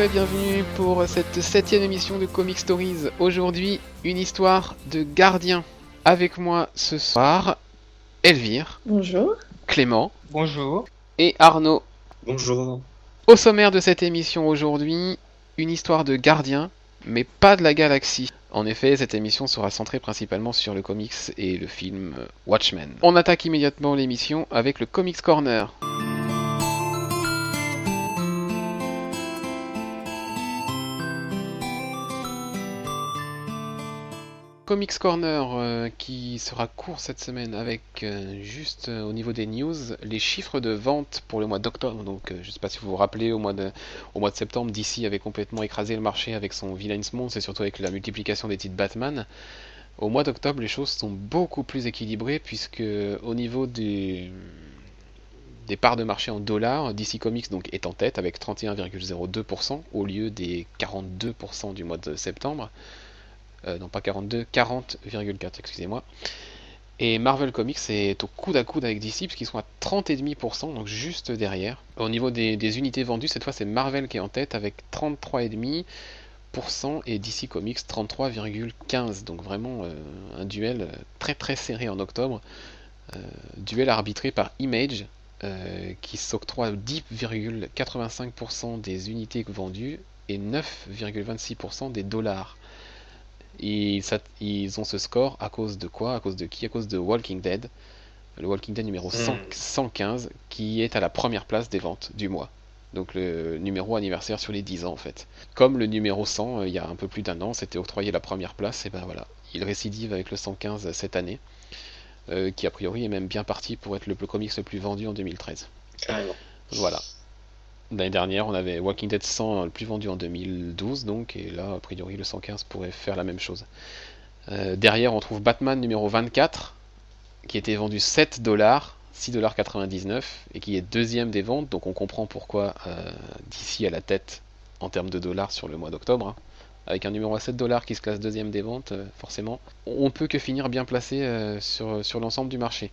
Bonjour, bonjour et bienvenue pour cette septième émission de Comic Stories. Aujourd'hui, une histoire de gardien. Avec moi ce soir, Elvire, Bonjour. Clément Bonjour. et Arnaud. Bonjour. Au sommaire de cette émission aujourd'hui, une histoire de gardien, mais pas de la galaxie. En effet, cette émission sera centrée principalement sur le comics et le film Watchmen. On attaque immédiatement l'émission avec le Comics Corner. Comics Corner euh, qui sera court cette semaine avec euh, juste euh, au niveau des news les chiffres de vente pour le mois d'octobre. Donc je ne sais pas si vous vous rappelez au mois de, septembre DC avait complètement écrasé le marché avec son Villains Month et surtout avec la multiplication des titres Batman. Au mois d'octobre les choses sont beaucoup plus équilibrées puisque au niveau des, des parts de marché en dollars, DC Comics donc est en tête avec 31,02% au lieu des 42% du mois de septembre. Euh, non pas 42, 40,4 excusez-moi. Et Marvel Comics est au coude à coude avec DC puisqu'ils sont à 30,5%, donc juste derrière. Au niveau des, unités vendues, cette fois c'est Marvel qui est en tête avec 33,5% et DC Comics 33,15%. Donc vraiment euh, un duel très très serré en octobre. Euh, duel arbitré par Image euh, qui s'octroie 10,85% des unités vendues et 9,26% des dollars. Ils, ça- ils ont ce score à cause de quoi? À cause de qui? À cause de Walking Dead, le Walking Dead numéro 100 Mm. 115, qui est à la première place des ventes du mois. Donc le numéro anniversaire sur les 10 ans en fait. Comme le numéro 100, euh, il y a un peu plus d'un an, s'était octroyé la première place, et ben voilà, il récidive avec le 115 cette année, euh, qui a priori est même bien parti pour être le plus comics le plus vendu en 2013. Carrément. Voilà. L'année dernière, on avait Walking Dead 100 le plus vendu en 2012, donc, et là, a priori, le 115 pourrait faire la même chose. Euh, derrière, on trouve Batman numéro 24, qui était vendu 7 dollars, 6,99$, et qui est deuxième des ventes, donc on comprend pourquoi euh, DC à la tête en termes de dollars sur le mois d'octobre. hein. Avec un numéro à 7 dollars qui se classe deuxième des ventes, euh, forcément, on peut que finir bien placé sur l'ensemble du marché.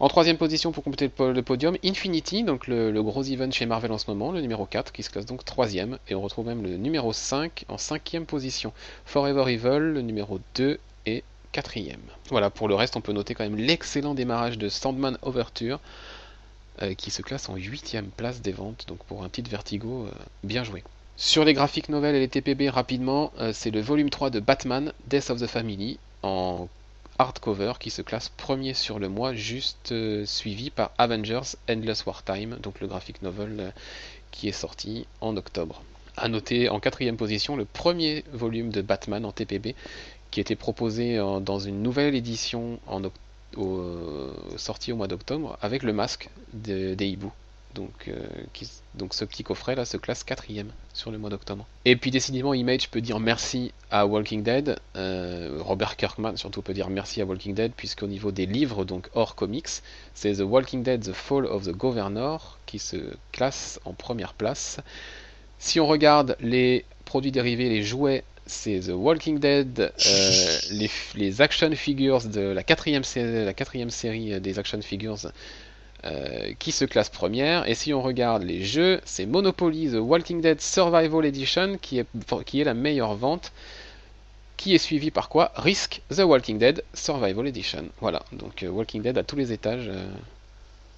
En troisième position pour compléter le, po- le podium, Infinity, donc le, gros event chez Marvel en ce moment, le numéro 4, qui se classe donc troisième, et on retrouve même le numéro 5 en cinquième position. Forever Evil, le numéro 2 et quatrième. Voilà, pour le reste, on peut noter quand même l'excellent démarrage de Sandman Overture, euh, qui se classe en huitième place des ventes, donc pour un titre Vertigo, euh, bien joué. Sur les graphiques novels et les TPB, rapidement, euh, c'est le volume 3 de Batman, Death of the Family, en hardcover qui se classe premier sur le mois, juste euh, suivi par Avengers Endless Wartime, donc le graphic novel euh, qui est sorti en octobre. À noter en quatrième position le premier volume de Batman en TPB qui était proposé dans une nouvelle édition en au, euh, sortie au mois d'octobre avec le masque de-. Donc, euh, donc ce petit coffret là se classe quatrième sur le mois d'octobre. Et puis décidément Image peut dire merci à Walking Dead, euh, Robert Kirkman surtout peut dire merci à Walking Dead puisqu'au niveau des livres donc hors comics, c'est The Walking Dead The Fall of the Governor qui se classe en première place. Si on regarde les produits dérivés, les jouets, c'est The Walking Dead, euh, les, action figures de la quatrième, la quatrième série des action figures euh, qui se classe première. Et si on regarde les jeux, c'est Monopoly The Walking Dead Survival Edition qui est, qui est la meilleure vente. Qui est suivi par quoi? Risk The Walking Dead Survival Edition. Voilà, donc euh, Walking Dead à tous les étages euh,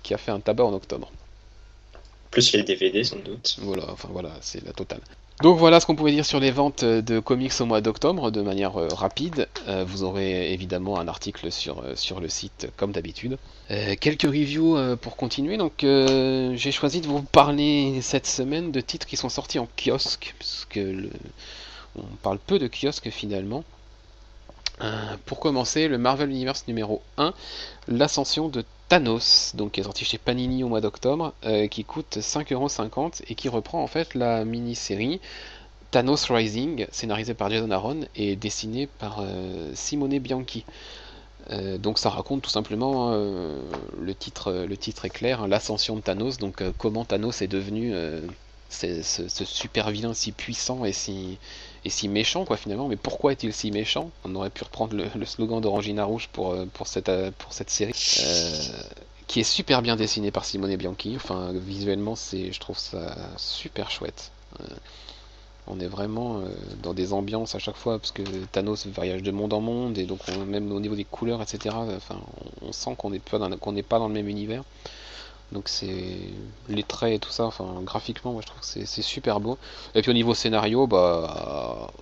qui a fait un tabac en octobre. Plus les DVD sans doute. Voilà, enfin voilà, c'est la totale. Donc voilà ce qu'on pouvait dire sur les ventes de comics au mois d'octobre de manière euh, rapide. Euh, vous aurez évidemment un article sur, euh, sur le site comme d'habitude. Quelques reviews pour continuer. Donc j'ai choisi de vous parler cette semaine de titres qui sont sortis en kiosque, le- on parle peu de kiosque finalement. Euh, pour commencer, le Marvel Universe numéro 1, l'ascension de Thanos, donc qui est sorti chez Panini au mois d'octobre, euh, qui coûte 5,50€ et qui reprend en fait la mini-série Thanos Rising, scénarisée par Jason Aaron et dessinée par euh, Simone Bianchi. Donc ça raconte tout simplement le titre, le titre est clair, hein, l'ascension de Thanos, donc comment Thanos est devenu ce, ce- super si puissant et si, et si méchant quoi finalement. Mais pourquoi est-il si méchant? On aurait pu reprendre le, slogan d'Orangina Rouge pour, euh, pour, cette, euh, pour cette série. Euh, qui est super bien dessiné par Simone Bianchi. Enfin, visuellement, c'est, je trouve ça super chouette. on est vraiment dans des ambiances à chaque fois parce que Thanos voyage de monde en monde et donc même au niveau des couleurs etc enfin on, sent qu'on n'est pas n'est pas dans le même univers donc c'est les traits et tout ça, enfin graphiquement, moi je trouve que c'est super beau. Et puis au niveau scénario, bah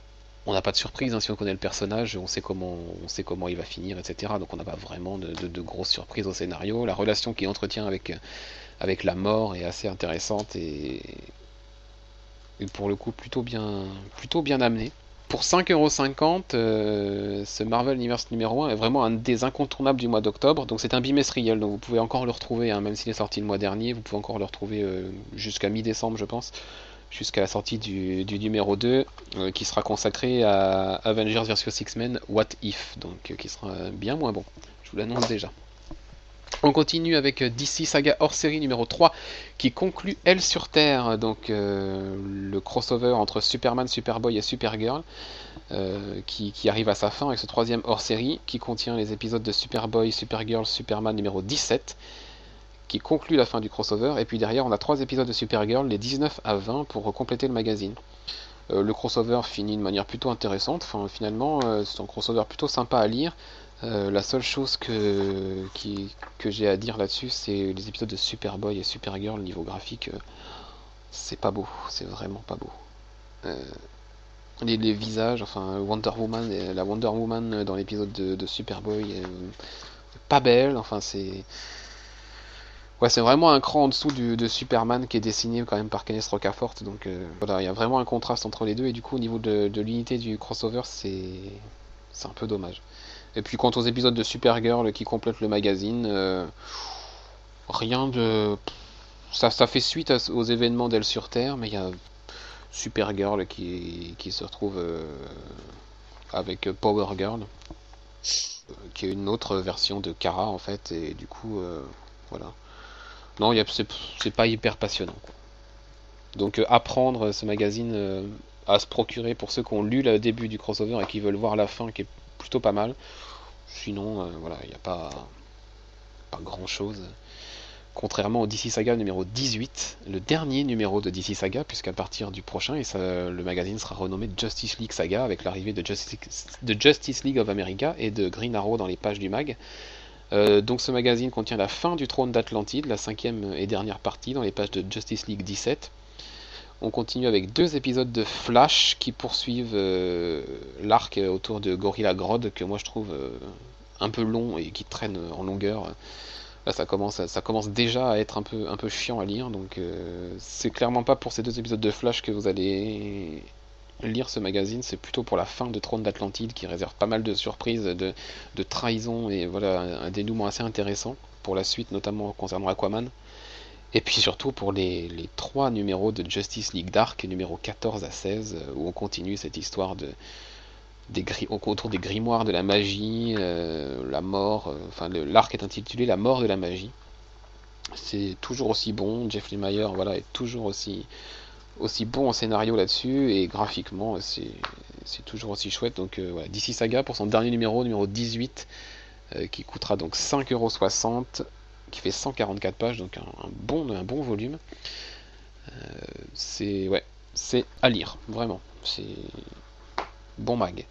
on n'a pas de surprise hein, si on connaît le personnage, on sait comment il va finir, etc. Donc on n'a pas vraiment de, grosses surprises au scénario. La relation qu'il entretient avec avec la mort est assez intéressante et, et pour le coup plutôt bien plutôt bien amenée. Pour 5,50€, euh, ce Marvel Universe numéro 1 est vraiment un des incontournables du mois d'octobre. Donc c'est un bimestriel, donc vous pouvez encore le retrouver, hein, même s'il est sorti le mois dernier, vous pouvez encore le retrouver euh, jusqu'à mi-décembre, je pense, jusqu'à la sortie du, numéro 2, euh, qui sera consacré à Avengers vs X-Men What If, donc qui sera bien moins bon. Je vous l'annonce déjà. On continue avec DC Saga hors série numéro 3 qui conclut Elle sur Terre, donc euh, le crossover entre Superman, Superboy et Supergirl euh, qui, arrive à sa fin avec ce troisième hors série qui contient les épisodes de Superboy, Supergirl, Superman numéro 17 qui conclut la fin du crossover. Et puis derrière on a trois épisodes de Supergirl les 19 à 20 pour compléter le magazine. Euh, le crossover finit de manière plutôt intéressante, enfin, finalement c'est un crossover plutôt sympa à lire euh, la seule chose que, j'ai à dire là-dessus, c'est les épisodes de Superboy et Supergirl, niveau graphique, euh, c'est pas beau, c'est vraiment pas beau. Euh, les, visages, enfin Wonder Woman, la Wonder Woman dans l'épisode de, Superboy, pas belle, enfin c'est. Ouais, c'est vraiment un cran en dessous de Superman qui est dessiné quand même par Kenneth Rocafort. Donc voilà, il y a vraiment un contraste entre les deux. Et du coup, au niveau de l'unité du crossover, c'est un peu dommage. Et puis quant aux épisodes de Supergirl qui complètent le magazine, euh, rien de... Ça, ça fait suite aux événements d'Elle sur Terre, mais il y a Supergirl qui, qui se retrouve euh, avec Power Girl, euh, qui est une autre version de Kara en fait, et du coup, voilà. Non, c'est pas hyper passionnant. Donc apprendre ce magazine à se procurer pour ceux qui ont lu le début du crossover et qui veulent voir la fin qui est plutôt pas mal. Sinon, euh, voilà, il n'y a pas, grand chose. Contrairement au DC Saga numéro 18, le dernier numéro de DC Saga, puisqu'à partir du prochain, le magazine sera renommé Justice League Saga, avec l'arrivée de Justice, de Justice League of America et de Green Arrow dans les pages du mag. Euh, donc ce magazine contient la fin du trône d'Atlantide, la cinquième et dernière partie dans les pages de Justice League 17. On continue avec deux épisodes de Flash qui poursuivent euh, l'arc autour de Gorilla Grodd que moi je trouve euh, un peu long et qui traîne en longueur. Là, ça commence, déjà à être un peu, un peu chiant à lire, donc euh, c'est clairement pas pour ces deux épisodes de Flash que vous allez lire ce magazine, c'est plutôt pour la fin de Trône d'Atlantide qui réserve pas mal de surprises, de, de trahison et voilà un dénouement assez intéressant pour la suite, notamment concernant Aquaman. Et puis surtout pour les, trois numéros de Justice League Dark, numéro 14 à 16, euh, où on continue cette histoire de, des autour des grimoires de la magie, euh, la mort, euh, enfin l'arc est intitulé La mort de la magie. C'est toujours aussi bon, Jeff Lemire voilà, est toujours aussi, aussi bon en scénario là-dessus, et graphiquement c'est toujours aussi chouette. Donc voilà, DC Saga pour son dernier numéro, numéro 18, qui coûtera donc 5,60€ qui fait 144 pages, donc un, bon, un bon volume. Euh, c'est ouais, à lire, vraiment. C'est bon mag.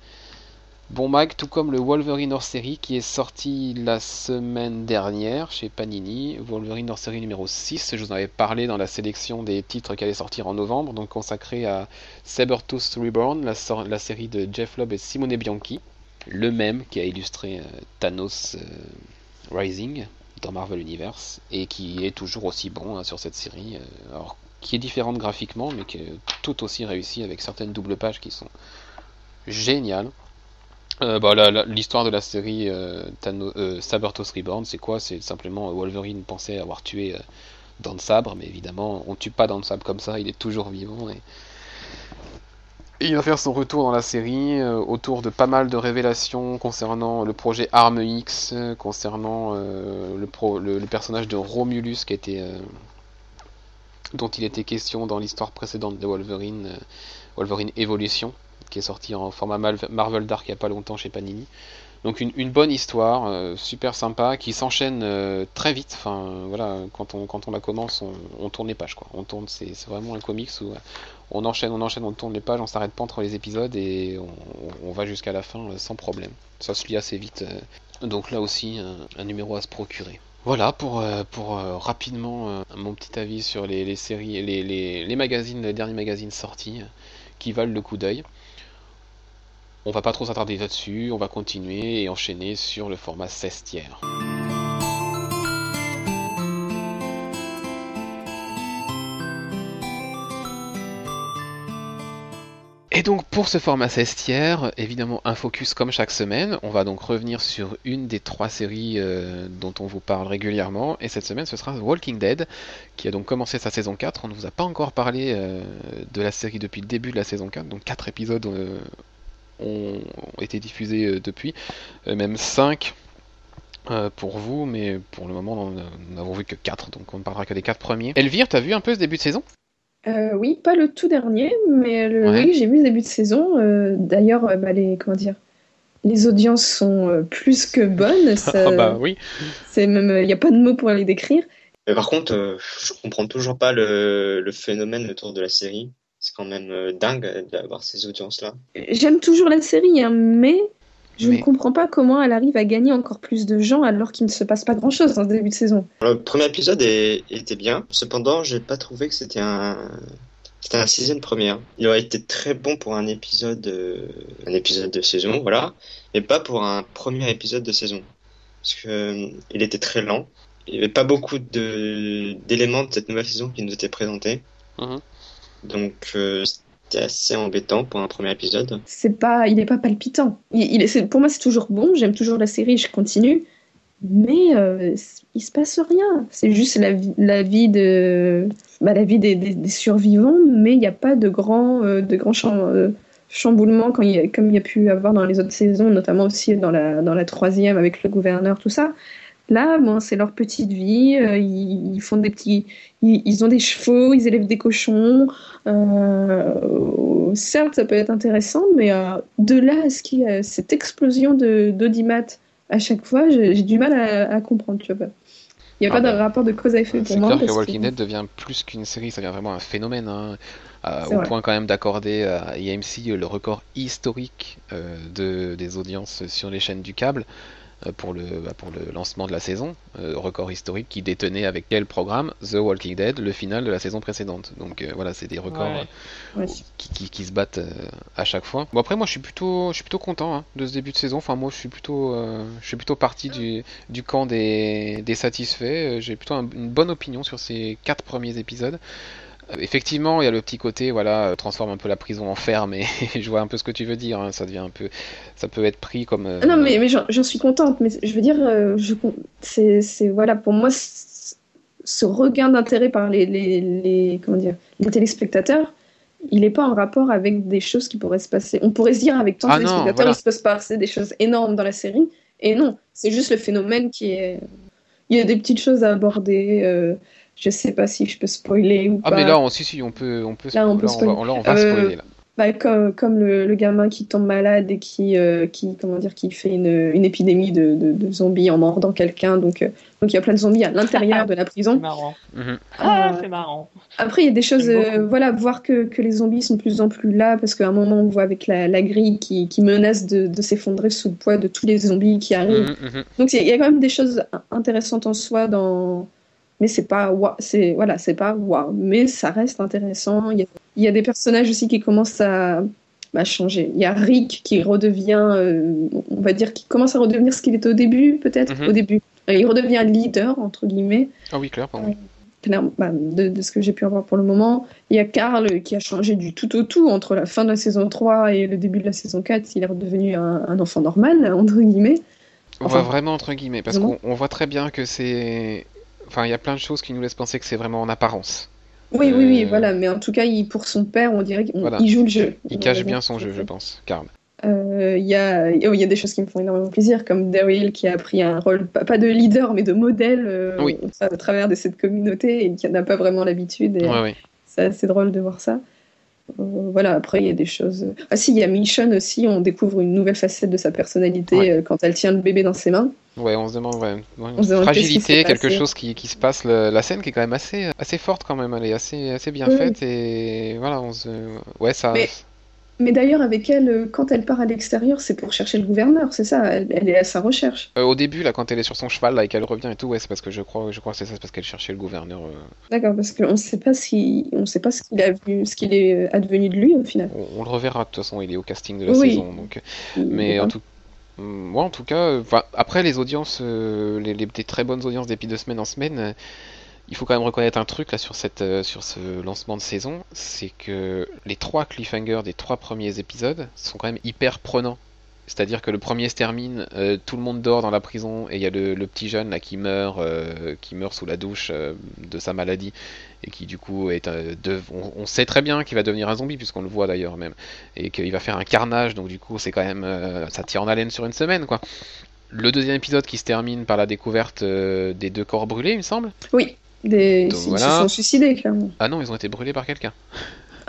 Bon mag, tout comme le Wolverine hors série qui est sorti la semaine dernière chez Panini, Wolverine hors série numéro 6. Je vous en avais parlé dans la sélection des titres qui allaient sortir en novembre, donc consacré à Sabertooth Reborn, la, la série de Jeff Lobb et Simone Bianchi, le même qui a illustré euh, Thanos euh, Rising, dans Marvel Universe et qui est toujours aussi bon hein, sur cette série. Euh, alors, qui est différente graphiquement, mais qui est tout aussi réussie avec certaines doubles pages qui sont géniales. Euh, bah, l'histoire de la série euh, euh Sabertos Reborn, c'est quoi? C'est simplement Wolverine pensait avoir tué Dan Sabre, mais évidemment, on tue pas Dan Sabre comme ça, il est toujours vivant. Il va faire son retour dans la série euh, autour de pas mal de révélations concernant le projet Arme X, concernant euh, le, personnage de Romulus qui était, euh, dont il était question dans l'histoire précédente de Wolverine, Wolverine Evolution, qui est sorti en format Marvel Dark il n'y a pas longtemps chez Panini. Donc une, bonne histoire, super sympa, qui s'enchaîne très vite. Enfin voilà, quand on, quand on la commence, on, tourne les pages quoi. On tourne, c'est vraiment un comics où on enchaîne, on enchaîne, on tourne les pages, on s'arrête pas entre les épisodes et on, va jusqu'à la fin sans problème. Ça se lit assez vite. donc là aussi, un, numéro à se procurer. Voilà pour, pour rapidement mon petit avis sur les, séries, les, les, les, magazines, les derniers magazines sortis qui valent le coup d'œil. On va pas trop s'attarder là-dessus, on va continuer et enchaîner sur le format 16 tiers. Et donc pour ce format 16 tiers, évidemment un focus comme chaque semaine. On va donc revenir sur une des trois séries euh, dont on vous parle régulièrement. Et cette semaine ce sera Walking Dead, qui a donc commencé sa saison 4. On ne vous a pas encore parlé euh, de la série depuis le début de la saison 4. Donc 4 épisodes euh, ont été diffusés depuis. même 5 pour vous, mais pour le moment, nous n'avons vu que 4, donc on ne parlera que des 4 premiers. Elvire, t'as vu un peu ce début de saison? Euh, oui, pas le tout dernier, mais oui, j'ai vu le début de saison. Euh, d'ailleurs, euh, bah, les, comment dire, les audiences sont plus que bonnes. ah bah oui. C'est même, il n'y a pas de mots pour les décrire. Mais par contre, je comprends toujours pas le, le, phénomène autour de la série. C'est quand même dingue d'avoir ces audiences-là. J'aime toujours la série, hein, mais je ne comprends pas comment elle arrive à gagner encore plus de gens alors qu'il ne se passe pas grand-chose dans ce début de saison. Le premier épisode était bien, cependant, j'ai pas trouvé que c'était un c'était un season première. Il aurait été très bon pour un épisode, euh, un épisode de saison, voilà, mais pas pour un premier épisode de saison, parce que euh, il était très lent. Il n'y avait pas beaucoup de d'éléments de cette nouvelle saison qui nous étaient présentés. Mhm. Donc euh, c'était assez embêtant pour un premier épisode. C'est pas, il est pas palpitant. Il, est, pour moi, c'est toujours bon. J'aime toujours la série, je continue. Mais euh, il se passe rien. C'est juste la, la vie de, bah, la vie des, des, survivants, mais il n'y a pas de grands, euh, de grands euh, comme il y a pu avoir dans les autres saisons, notamment aussi dans la, dans la troisième avec le gouverneur, tout ça. Là, bon, c'est leur petite vie. Euh, ils, font des petits, ils, ont des chevaux, ils élèvent des cochons. Euh, certes, ça peut être intéressant, mais euh, de là à ce qu'il y a cette explosion d'audimat à chaque fois, j'ai du mal à, comprendre. Tu vois. Il n'y a ah pas de bah, rapport de cause à effet pour moi. C'est clair que Walking Dead devient plus qu'une série, ça devient vraiment un phénomène. Hein. au point quand même d'accorder à AMC le record historique de, des audiences sur les chaînes du câble. Euh, pour le, bah, pour le lancement de la saison, euh, record historique qui détenait avec quel programme The Walking Dead, le final de la saison précédente. Donc euh, voilà, c'est des records Qui, qui, se battent à chaque fois. Bon après moi je suis plutôt je suis plutôt content hein, de ce début de saison. Enfin moi je suis plutôt je suis plutôt parti du, du camp des, des satisfaits. J'ai plutôt une bonne opinion sur ces quatre premiers épisodes. Effectivement, il y a le petit côté, voilà, transforme un peu la prison en ferme, et je vois un peu ce que tu veux dire. Hein, ça devient un peu, ça peut être pris comme. Euh, non, mais, mais j'en suis contente. Mais je veux dire, euh, je, c'est, voilà, pour moi, ce regain d'intérêt par les, les, les, comment dire, les téléspectateurs, il n'est pas en rapport avec des choses qui pourraient se passer. On pourrait se dire avec tant de ah téléspectateurs, il se peut se passer des choses énormes dans la série. Et non, c'est juste le phénomène qui est. Il y a des petites choses à aborder. Euh, je sais pas si je peux spoiler ou pas. Ah, mais là, on, si, si, on peut, on peut, là, on, peut spoiler. On va, on va euh, spoiler, là. Bah, comme, comme le, le, gamin qui tombe malade et qui, euh, qui, comment dire, qui fait une, une épidémie de, de, de, zombies en mordant quelqu'un. Donc, euh, donc il y a plein de zombies à l'intérieur de la prison. C'est marrant. Mhm. Ah, c'est marrant. Après, il y a des choses, voilà, voir que, que, les zombies sont de plus en plus là, parce qu'à un moment, on voit avec la, la grille qui, qui menace de, de s'effondrer sous le poids de tous les zombies qui arrivent. Mhm, mhm. Donc, il y a quand même des choses intéressantes en soi dans mais c'est pas c'est voilà c'est pas wow mais ça reste intéressant il y, a, des personnages aussi qui commencent à, à changer il y a Rick qui redevient euh, on va dire qui commence à redevenir ce qu'il était au début peut-être mhm. au début euh, il redevient leader entre guillemets ah oui clair pardon. Bah, de, de, ce que j'ai pu avoir pour le moment. Il y a Karl qui a changé du tout au tout entre la fin de la saison 3 et le début de la saison 4. Il est redevenu un, un enfant normal, entre guillemets. on voit vraiment entre guillemets, parce qu'on voit très bien que c'est Enfin, il y a plein de choses qui nous laissent penser que c'est vraiment en apparence. Oui, oui, oui, euh, voilà. Mais en tout cas, il, pour son père, on dirait qu'il joue le jeu. Il cache bien son jeu, je pense, Karl. Euh, il y, a, oh, y a des choses qui me font énormément plaisir, comme Daryl qui a pris un rôle, pas, de leader, mais de modèle euh, à travers de cette communauté et qui n'a pas vraiment l'habitude. Ouais, C'est assez drôle de voir ça. Voilà, après, il y a des choses. Ah, si, il y a Michonne aussi, on découvre une nouvelle facette de sa personnalité quand elle tient le bébé dans ses mains. Ouais, on se demande, ouais, fragilité, quelque chose qui, qui, se passe. la scène qui est quand même assez, assez forte, quand même. Elle est assez, assez bien faite, et voilà, on se. Ouais, ça. Mais d'ailleurs, avec elle, euh, quand elle part à l'extérieur, c'est pour chercher le gouverneur, c'est ça elle, est à sa recherche. Euh, au début, là, quand elle est sur son cheval là, et qu'elle revient et tout, ouais, c'est parce que je crois, je crois que c'est ça, c'est parce qu'elle cherchait le gouverneur. Euh. D'accord, parce qu'on ne sait pas si, on sait pas ce qu'il a vu, ce qu'il est advenu de lui au final. On, le reverra de toute façon, il est au casting de la saison, donc. Mais en tout, moi, en tout cas, après les audiences, les, les, très bonnes audiences depuis de semaine en semaine il faut quand même reconnaître un truc là sur, cette, euh, sur ce lancement de saison, c'est que les trois cliffhangers des trois premiers épisodes sont quand même hyper prenants. C'est-à-dire que le premier se termine, euh, tout le monde dort dans la prison et il y a le, petit jeune là qui meurt, euh, qui meurt sous la douche de sa maladie et qui du coup est, on, sait très bien qu'il va devenir un zombie puisqu'on le voit d'ailleurs même et qu'il va faire un carnage donc du coup c'est quand même ça tire en haleine sur une semaine quoi. Le deuxième épisode qui se termine par la découverte des deux corps brûlés, il me semble? Oui. Des... ils se sont suicidés, clairement. Ah non, ils ont été brûlés par quelqu'un.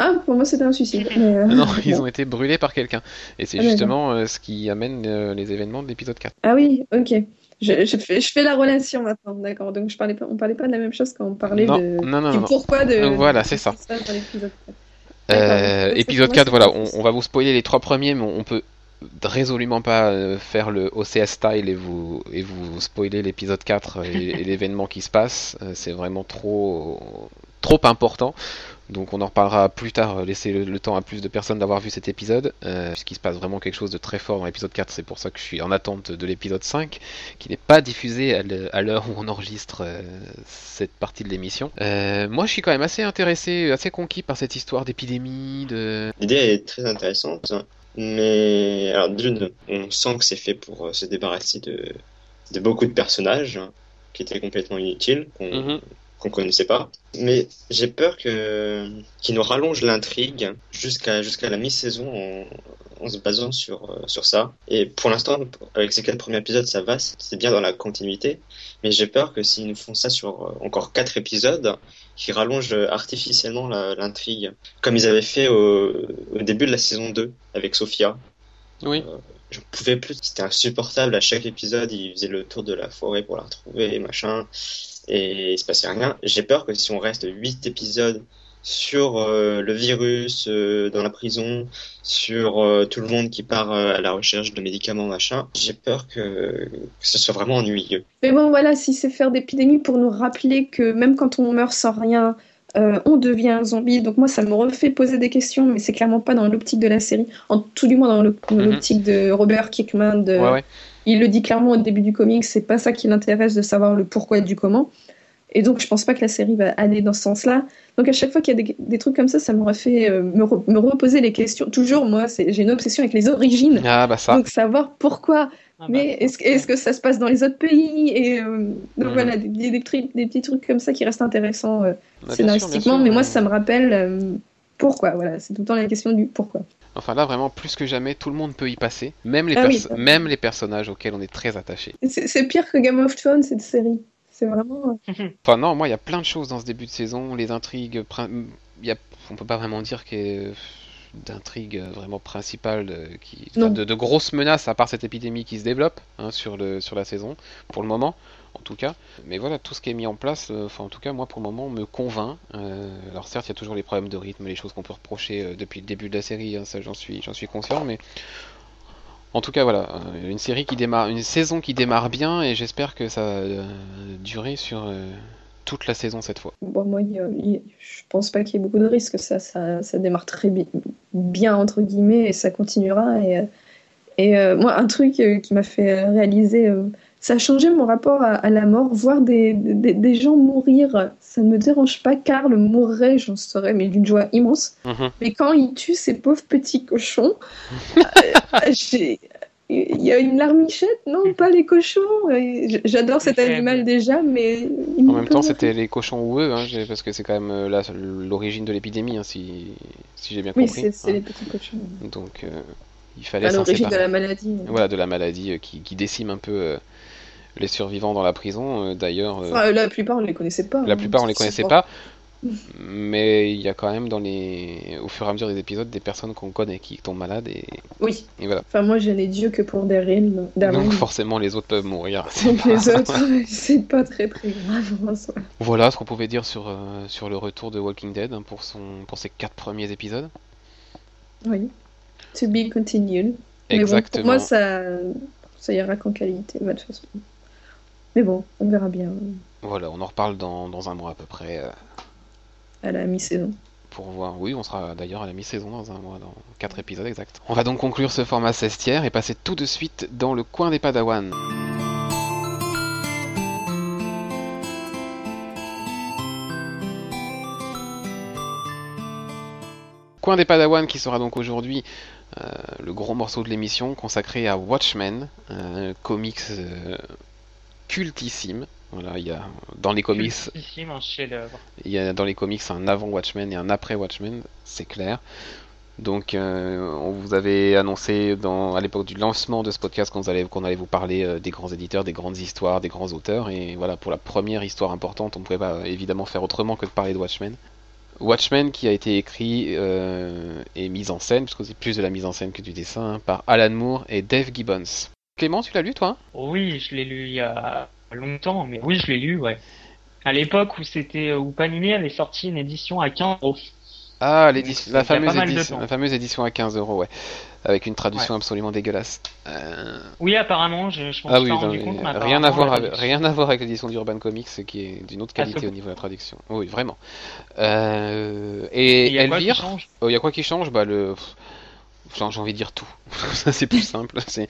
Ah, pour moi c'était un suicide. Euh, non, ils ont été brûlés par quelqu'un. Et c'est ah, justement euh, ce qui amène euh, les événements de l'épisode 4. Ah oui, ok. Je, je, fais, je, fais, la relation maintenant, d'accord. Donc je parlais pas, on parlait pas de la même chose quand on parlait de, non, non, du pourquoi de. Voilà, c'est ça. épisode 4, voilà, on, on, va vous spoiler les trois premiers, mais on peut résolument pas euh, faire le OCS style et vous, et vous spoiler l'épisode 4 et, l'événement qui se passe. Euh, c'est vraiment trop, trop important. Donc on en reparlera plus tard, euh, laisser le, temps à plus de personnes d'avoir vu cet épisode, puisqu'il se passe vraiment quelque chose de très fort dans l'épisode 4, c'est pour ça que je suis en attente de l'épisode 5, qui n'est pas diffusé à l'heure où on enregistre cette partie de l'émission. moi je suis quand même assez intéressé, assez conquis par cette histoire d'épidémie. De... L'idée est très intéressante. Mais alors d'une, on sent que c'est fait pour euh, se débarrasser de, de beaucoup de personnages hein, qui étaient complètement inutiles, qu'on mhm. qu'on connaissait pas. Mais j'ai peur que qu'ils nous rallongent l'intrigue jusqu'à jusqu'à la mi-saison en, en, se basant sur euh, sur ça. Et pour l'instant, avec ces quatre premiers épisodes, ça va, c'est bien dans la continuité. Mais j'ai peur que s'ils nous font ça sur euh, encore quatre épisodes, qui rallongent artificiellement l'intrigue, comme ils avaient fait au, au, début de la saison 2 avec Sophia. Oui. Euh, je pouvais plus, c'était insupportable. À chaque épisode, il faisait le tour de la forêt pour la retrouver, machin, et il se passait rien. J'ai peur que si on reste 8 épisodes sur euh, le virus euh, dans la prison, sur euh, tout le monde qui part à la recherche de médicaments, machin. J'ai peur que, ce soit vraiment ennuyeux. Mais bon, voilà, si c'est faire d'épidémie pour nous rappeler que même quand on meurt sans rien, on devient un zombie. Donc moi, ça me refait poser des questions, mais c'est clairement pas dans l'optique de la série, en tout du moins dans mhm. l'optique de Robert Kickman. De... Il le dit clairement au début du comic, c'est pas ça qui l'intéresse de savoir le pourquoi et du comment. Et donc, je pense pas que la série va aller dans ce sens-là. Donc, à chaque fois qu'il y a des, trucs comme ça, ça m'aurait fait euh, me, reposer les questions. Toujours, moi, j'ai une obsession avec les origines. Ah, bah ça. Donc, savoir pourquoi. Ah, bah, mais est-ce est que ça se passe dans les autres pays? Et euh, donc, mhm. voilà, des, des, petits trucs comme ça qui restent intéressants euh, bah, scénaristiquement. mais moi, ça me rappelle pourquoi. Voilà, c'est tout le temps la question du pourquoi. Enfin là, vraiment, plus que jamais, tout le monde peut y passer, même les, ah même les personnages auxquels on est très attaché. C'est pire que Game of Thrones, cette série c'est vraiment. enfin, non, moi, il y a plein de choses dans ce début de saison. Les intrigues. Y a... On peut pas vraiment dire qu'il y ait d'intrigues vraiment principales, euh, qui... de, grosses menaces, à part cette épidémie qui se développe hein, sur, le, sur la saison, pour le moment, en tout cas. Mais voilà, tout ce qui est mis en place, euh, enfin, en tout cas, moi, pour le moment, me convainc. Euh, alors, certes, il y a toujours les problèmes de rythme, les choses qu'on peut reprocher depuis le début de la série, hein, ça, j'en suis, j'en suis conscient, mais en tout cas, voilà, euh, une série qui démarre, une saison qui démarre bien et j'espère que ça va euh, durer sur euh, toute la saison cette fois. Bon, moi, je pense pas qu'il y ait beaucoup de risques. Ça, ça, ça démarre très bien entre guillemets et ça continuera. Et moi, un truc qui m'a fait réaliser ça a changé mon rapport à, la mort. Voir des, des, gens mourir, ça ne me dérange pas. Karl mourrait, j'en serais, mais d'une joie immense. Mhm. Mais quand il tue ces pauvres petits cochons, euh, il y a une larmichette, non, pas les cochons. J'adore cet animal déjà, mais. En même temps, c'était les cochons ou eux, hein, parce que c'est quand même euh, l'origine de l'épidémie, hein, si, si j'ai bien compris. Oui, c'est les petits cochons. Donc, euh, il fallait. l'origine de la maladie. Voilà, de la maladie qui, qui décime un peu les survivants dans la prison. Euh, d'ailleurs, euh, la plupart on les connaissait pas. La plupart on les connaissait pas. Mais il y a quand même dans les, au fur et à mesure des épisodes, des personnes qu'on connaît qui tombent malades et. Oui. Et voilà. Enfin, moi, je n'ai Dieu que pour Daryl. Donc forcément, les autres peuvent mourir. Donc les autres, c'est pas très très grave. Voilà ce qu'on pouvait dire sur euh, sur le retour de Walking Dead hein, pour son pour ses quatre premiers épisodes. Oui. To be continued. Exactement. pour moi, ça ça ira qu'en qualité, de toute façon. Mais bon, on verra bien. Voilà, on en reparle dans, dans un mois à peu près. Euh, à la mi-saison. Pour voir, oui, on sera d'ailleurs à la mi-saison dans un mois, dans 4 épisodes exacts. On va donc conclure ce format 16 tiers et passer tout de suite dans le coin des Padawan. Coin des Padawan qui sera donc aujourd'hui euh, le gros morceau de l'émission consacré à Watchmen, un comics euh, cultissime voilà, il y a dans les comics. Il y a dans les comics un avant Watchmen et un après Watchmen, c'est clair. Donc, euh, on vous avait annoncé dans, à l'époque du lancement de ce podcast qu'on allait, qu'on allait vous parler euh, des grands éditeurs, des grandes histoires, des grands auteurs. Et voilà, pour la première histoire importante, on ne pouvait pas évidemment faire autrement que de parler de Watchmen. Watchmen qui a été écrit euh, et mis en scène, puisque c'est plus de la mise en scène que du dessin, hein, par Alan Moore et Dave Gibbons. Clément, tu l'as lu toi? Oui, je l'ai lu il y a longtemps, mais oui, je l'ai lu, ouais. À l'époque où c'était où Panini avait sorti une édition à 15 euros. Ah, l'édition, la fameuse édition, la fameuse édition à 15 euros, ouais, avec une traduction absolument dégueulasse. Euh, oui, apparemment, je, je ah oui, rendu compte, rien à voir, avec, rien à voir avec l'édition d'Urban Comics, qui est d'une autre qualité au niveau de la traduction. Oui, vraiment. Euh... Et, Elvire, oh, il y a quoi qui change? Bah le, j'ai envie de dire tout. Ça c'est plus simple. C'est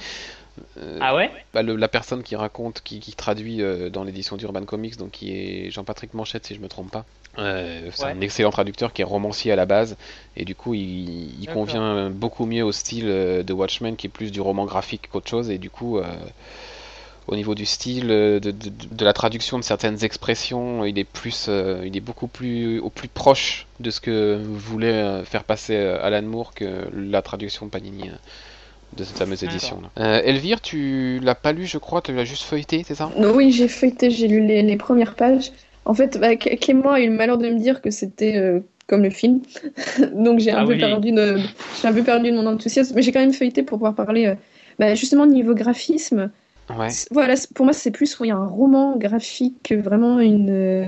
euh, ah ouais bah, La personne qui raconte, qui, traduit euh, dans l'édition d'Urban Comics, donc qui est Jean-Patrick Manchette si je me trompe pas. Euh, c'est un excellent traducteur qui est romancier à la base. Et du coup il, convient beaucoup mieux au style de Watchmen qui est plus du roman graphique qu'autre chose. Et du coup au niveau du style de, la traduction de certaines expressions il est plus il est beaucoup plus au plus proche de ce que voulait faire passer Alan Moore que la traduction de Panini de cette fameuse édition. Là. Euh, Elvire, tu l'as pas lu, je crois, tu l'as juste feuilleté, c'est ça? Oui, j'ai feuilleté, j'ai lu les, premières pages. En fait, bah, Clément a eu le malheur de me dire que c'était euh, comme le film, donc j'ai un, ah peu perdu de, un peu perdu de mon enthousiasme, mais j'ai quand même feuilleté pour pouvoir parler euh, bah, justement niveau graphisme. Ouais. Voilà, pour moi, c'est plus oui, un roman graphique que vraiment une. Euh,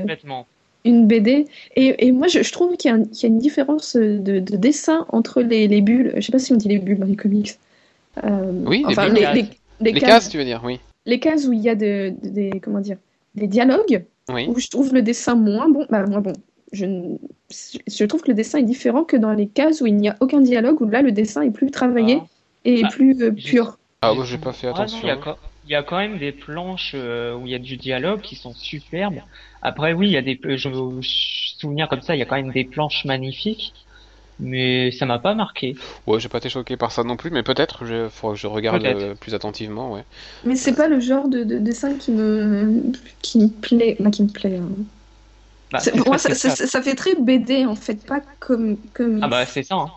une BD. Et, et moi, je, je trouve qu'il y, y, a une différence de, de dessin entre les, les, bulles. Je sais pas si on dit les bulles dans les comics. Euh, oui, les, les, cases, tu veux dire, oui. Les cases où il y a de, des, comment dire, des dialogues, où je trouve le dessin moins bon. Bah, moins bon. Je, je trouve que le dessin est différent que dans les cases où il n'y a aucun dialogue, où là, le dessin est plus travaillé ah. et bah, plus euh, pur. Ah, moi, j'ai pas fait attention. il, y a, quand même des planches euh, où il y a du dialogue qui sont superbes. Après, oui, il y a des, je me souviens comme ça, il y a quand même des planches magnifiques mais ça m'a pas marqué. Ouais, j'ai pas été choqué par ça non plus, mais peut-être, je, faut que je regarde euh, plus attentivement, ouais. Mais c'est pas le genre de, dessin qui me, qui me plaît, qui me plaît. Hein. Bah, moi, ça, ça, fait très BD en fait, pas comme. comme ah bah c'est ça. Hein.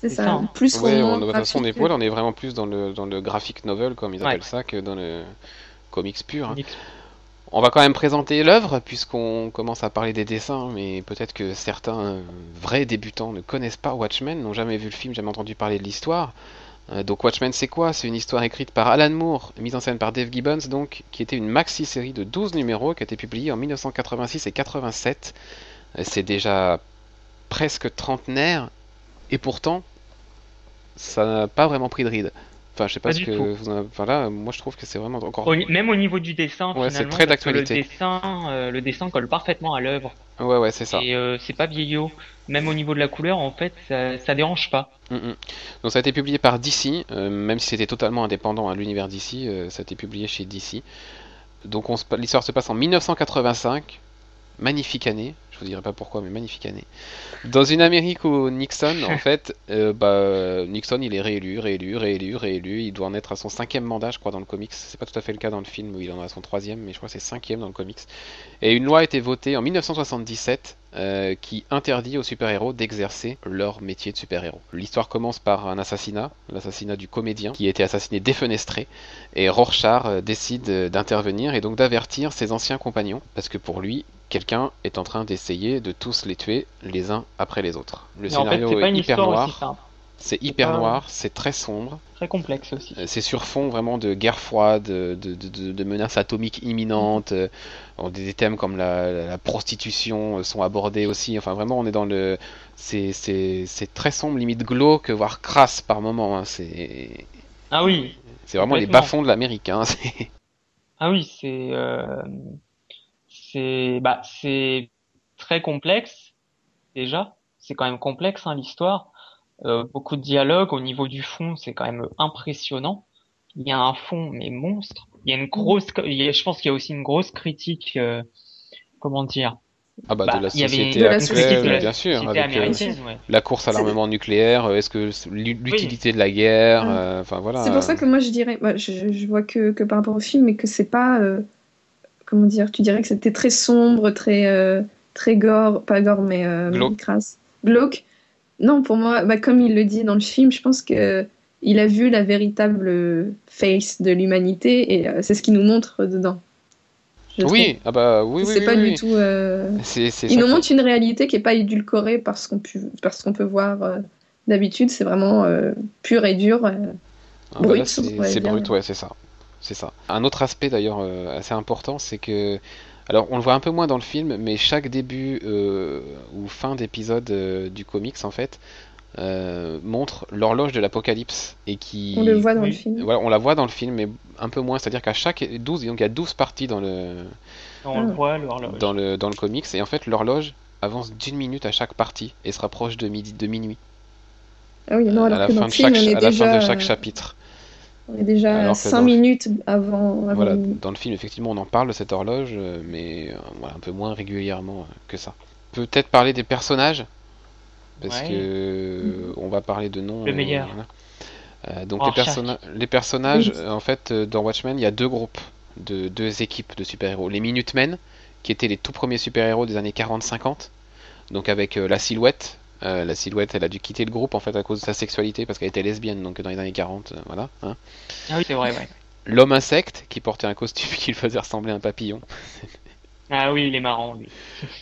C'est ça. Hein. Plus ouais, on, de toute façon, on est, on est vraiment plus dans le, dans le graphic novel, comme ils appellent ça, que dans le comics pur. On va quand même présenter l'œuvre puisqu'on commence à parler des dessins, mais peut-être que certains euh, vrais débutants ne connaissent pas Watchmen, n'ont jamais vu le film, jamais entendu parler de l'histoire. Euh, donc Watchmen c'est quoi? C'est une histoire écrite par Alan Moore, mise en scène par Dave Gibbons, donc qui était une maxi-série de 12 numéros qui a été publiée en 1986 et 87. Euh, c'est déjà presque trentenaire, et pourtant ça n'a pas vraiment pris de ride. Enfin, je sais pas, ce que vous enfin, moi je trouve que c'est vraiment encore. Même au niveau du dessin, ouais, c'est très d'actualité. Le dessin, euh, le dessin colle parfaitement à l'œuvre. Ouais, ouais, c'est ça. Et euh, c'est pas vieillot. Même au niveau de la couleur, en fait, ça, ça dérange pas. Mm, mm. Donc ça a été publié par DC, euh, même si c'était totalement indépendant à l'univers DC, ça a été publié chez DC. Donc l'histoire se passe en 1985, magnifique année, je vous dirai pas pourquoi, mais magnifique année. Dans une Amérique où Nixon, en fait, euh, bah, Nixon, il est réélu, réélu, réélu, réélu. Il doit en être à son cinquième mandat, je crois, dans le comics. C'est pas tout à fait le cas dans le film où il en a son troisième, mais je crois que c'est cinquième dans le comics. Et une loi a été votée en 1977 euh, qui interdit aux super-héros d'exercer leur métier de super-héros. L'histoire commence par un assassinat, l'assassinat du comédien qui a été assassiné défenestré, et Rorschach euh, décide d'intervenir et donc d'avertir ses anciens compagnons, parce que pour lui, quelqu'un est en train d'essayer de tous les tuer les uns après les autres. Le scénario est, hyper noir. C'est hyper noir, c'est très sombre. Très complexe aussi. Euh, c'est sur fond vraiment de guerre froide, de, de, menaces atomiques imminentes. Euh, des thèmes comme la, prostitution sont abordés aussi. Enfin, vraiment, on est dans le. C'est très sombre, limite glauque, voire crasse par moment. Hein. C'est. Ah oui. C'est vraiment les bas-fonds de l'Amérique. Hein. ah oui, c'est. Euh, c'est. Bah, c'est très complexe, déjà. C'est quand même complexe, hein, l'histoire. Euh, beaucoup de dialogues au niveau du fond, c'est quand même impressionnant. Il y a un fond mais monstre. Il y a une grosse, je pense qu'il y a aussi une grosse critique, euh, comment dire? Ah bah, de bah, la société actuelle, bien sûr, avec euh, la course à l'armement nucléaire. Est-ce que l'utilité de la guerre, enfin voilà. C'est pour ça que moi je dirais, je, je, vois que, que, par rapport au film, mais que c'est pas, comment dire, tu dirais que c'était très sombre, très très gore, pas gore mais glauque. glauque non, pour moi, bah, comme il le dit dans le film, je pense que il a vu la véritable face de l'humanité et euh, c'est ce qu'il nous montre dedans. Oui, ah bah oui, oui. C'est pas du tout. Euh, il nous montre une réalité qui est pas édulcorée parce qu'on peut, parce qu'on peut voir euh, d'habitude. C'est vraiment pur et dur. Ah bah brut. c'est brut, ouais, c'est ça. C'est ça. Un autre aspect d'ailleurs assez important, c'est que alors, on le voit un peu moins dans le film, mais chaque début euh, ou fin d'épisode euh, du comics, en fait, euh, montre l'horloge de l'apocalypse et qui on le voit dans le film. Voilà, on la voit dans le film mais un peu moins. C'est à dire qu'à chaque 12 donc il y a 12 parties dans le on le voit l'horloge. dans le dans le comics et en fait l'horloge avance d'une minute à chaque partie et se rapproche de midi de minuit. Ah oui non alors à la, fin, de chaque, à la fin de chaque chapitre on est déjà 5 minutes avant, Voilà, dans le film, effectivement, on en parle de cette horloge, euh, mais euh, un peu moins régulièrement euh, que ça. Peut-être parler des personnages, parce que on va parler de noms. Le meilleur. donc les, les, personnages, en fait, dans Watchmen, il y a deux groupes, de, deux équipes de super-héros. Les Minutemen, qui étaient les tout premiers super-héros des années 40-50, donc avec la silhouette, euh, la silhouette, elle a dû quitter le groupe en fait à cause de sa sexualité parce qu'elle était lesbienne donc dans les années 40, euh, voilà. Hein. Ah oui, c'est vrai, ouais. L'homme insecte qui portait un costume qui le faisait ressembler à un papillon. ah oui, il est marrant lui.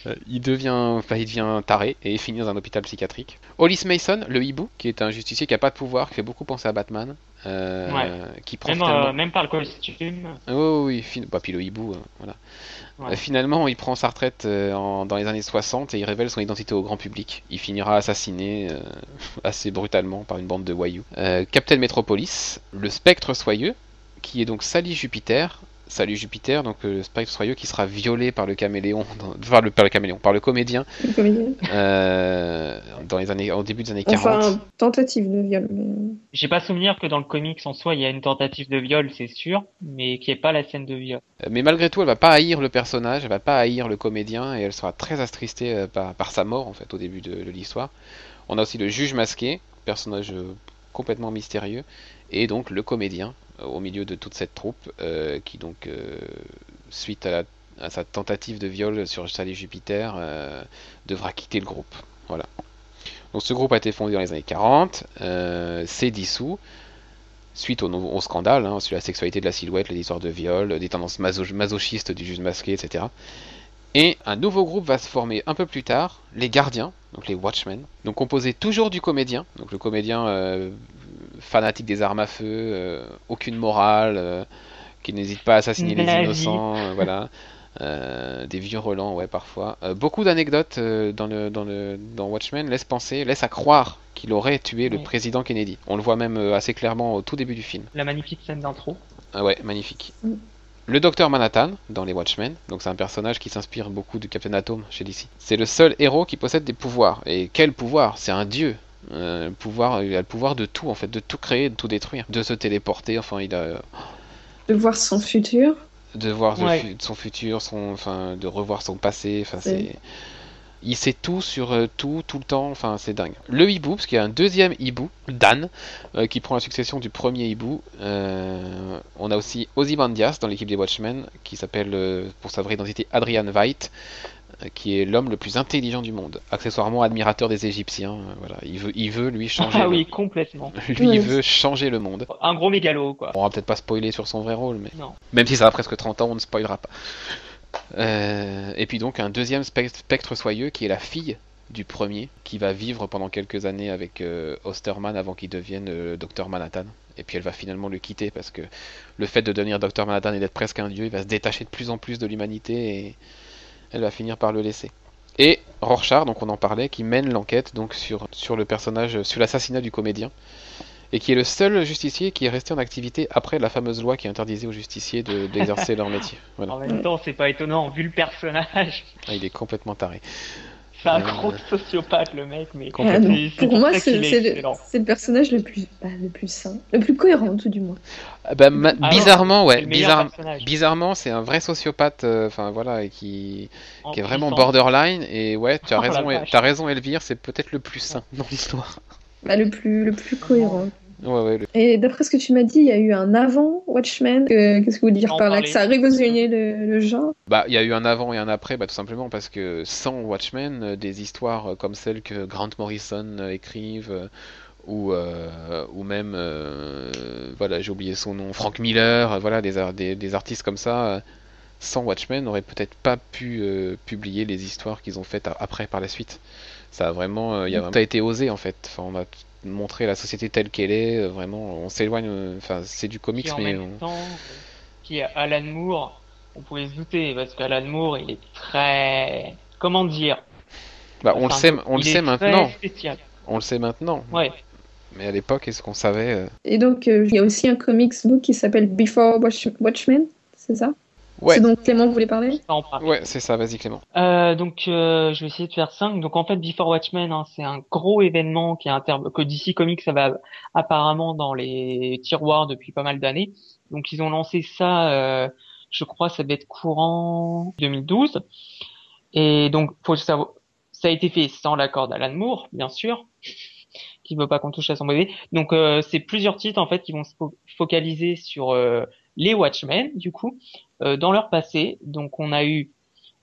Euh, il devient, il devient taré et finit dans un hôpital psychiatrique. Hollis Mason, le hibou, qui est un justicier qui a pas de pouvoir, qui fait beaucoup penser à Batman, qui prend même, même par le costume. Oh, oui, oui, bah, puis le hibou, voilà. Euh, finalement, il prend sa retraite euh, dans les années 60 et il révèle son identité au grand public. Il finira assassiné euh, assez brutalement par une bande de voyous. Captain Metropolis, le spectre soyeux, qui est donc Sally Jupiter, Salut Jupiter, donc le spectre soyeux qui sera violé par le caméléon, par le, par le caméléon, par le comédien, dans les années, au début des années 40. Enfin, tentative de viol. Mais... J'ai pas souvenir que dans le comics en soi il y a une tentative de viol, c'est sûr, mais qui est pas la scène de viol. Mais malgré tout, elle va pas haïr le personnage, elle va pas haïr le comédien et elle sera très attristée euh, par, par sa mort en fait au début de, de l'histoire. On a aussi le juge masqué, personnage euh, complètement mystérieux, et donc le comédien euh, au milieu de toute cette troupe euh, qui donc euh, suite à, sa tentative de viol sur Sally Jupiter devra quitter le groupe. Voilà. Donc ce groupe a été fondé dans les années 40, s'est dissous suite au, scandale, hein, sur la sexualité de la silhouette, les histoires de viol, des tendances masochistes du juge masqué, etc. Et un nouveau groupe va se former un peu plus tard, les Gardiens, donc les Watchmen, donc composé toujours du comédien. Donc le comédien fanatique des armes à feu, euh, aucune morale, euh, qui n'hésite pas à assassiner les innocents, euh, voilà. des vieux relents, ouais, parfois. beaucoup d'anecdotes dans, le, dans, le, dans Watchmen laissent penser, laissent à croire qu'il aurait tué le président Kennedy. On le voit même assez clairement au tout début du film. La magnifique scène d'intro. Ah ouais, magnifique. Mm. Le docteur Manhattan dans les Watchmen, donc c'est un personnage qui s'inspire beaucoup de Captain Atom chez DC. C'est le seul héros qui possède des pouvoirs. Et quel pouvoir? C'est un dieu. Euh, pouvoir, il a le pouvoir de tout en fait, de tout créer, de tout détruire, de se téléporter. Enfin, il a de voir son futur, de voir son futur, son, enfin, de revoir son passé. Enfin, c'est il sait tout sur euh, tout, tout le temps, enfin c'est dingue. Le hibou, parce qu'il y a un deuxième hibou, Dan, euh, qui prend la succession du premier hibou. on a aussi Ozymandias dans l'équipe des Watchmen, qui s'appelle pour sa vraie identité Adrian White, qui est l'homme le plus intelligent du monde, accessoirement admirateur des Égyptiens. Euh, voilà, il veut, il veut lui changer. Ah oui, complètement. lui, il veut changer le monde. Un gros mégalo, quoi. On va peut-être pas spoiler sur son vrai rôle, mais même si ça a presque 30 ans, on ne spoilera pas. et puis donc un deuxième spectre soyeux qui est la fille du premier, qui va vivre pendant quelques années avec Osterman avant qu'il devienne le Docteur Manhattan. Et puis elle va finalement le quitter parce que le fait de devenir Docteur Manhattan et d'être presque un dieu, il va se détacher de plus en plus de l'humanité et elle va finir par le laisser. Et Rorschach, donc on en parlait, qui mène l'enquête donc sur, sur le personnage, sur l'assassinat du comédien, et qui est le seul justicier qui est resté en activité après la fameuse loi qui interdisait aux justiciers d'exercer leur métier. En même temps, c'est pas étonnant vu le personnage. Ah, il est complètement taré. C'est un gros sociopathe le mec, mais pour moi c'est le, personnage le plus, bah, le plus sain, le plus cohérent tout du moins. Ah bah, ah bizarrement, ouais, bizarrement, c'est un vrai sociopathe, euh, enfin voilà, qui, qui est vraiment borderline. Et ouais, tu as raison, as raison, Elvire, c'est peut-être le plus sain dans l'histoire. Bah, le plus, le plus cohérent. Et d'après ce que tu m'as dit, il y a eu un avant Watchmen. Qu'est-ce que vous dire par là Que ça a révolutionné le, genre? Bah, il y a eu un avant et un après, bah, tout simplement parce que sans Watchmen, euh, des histoires euh, comme celles que Grant Morrison euh, écrive ou ou même voilà j'ai oublié son nom Frank Miller voilà des, des, artistes comme ça sans Watchmen n'auraient peut-être pas pu publier les histoires qu'ils ont faites après par la suite. Ça a vraiment il a, ça a été osé en fait. Enfin, on a montrer la société telle qu'elle est. Euh, vraiment, on s'éloigne. Euh, enfin, c'est du comics, qui, mais. En même temps, qui Alan Moore, on pouvait se douter, parce qu'Alan Moore, il est très. Comment dire? Bah, on le sait, on le sait maintenant. On le sait maintenant. Ouais. Mais à l'époque, est-ce qu'on savait euh Et donc, il y a aussi un comics book qui s'appelle Before Watchmen, c'est ça? C'est donc Clément voulait parler? Ouais, c'est ça, vas-y Clément. Euh, donc euh, je vais essayer de faire 5. Donc en fait Before Watchmen, hein, c'est un gros événement qui est inter... que DC Comics ça va apparemment dans les tiroirs depuis pas mal d'années. Donc ils ont lancé ça, euh, je crois ça devait être courant 2012. Et donc faut savoir, ça a été fait sans l'accord d'Alan Moore, bien sûr, qui veut pas qu'on touche à son bébé. Donc euh, c'est plusieurs titres en fait qui vont se focaliser sur euh, les Watchmen, du coup, dans leur passé. Donc, on a eu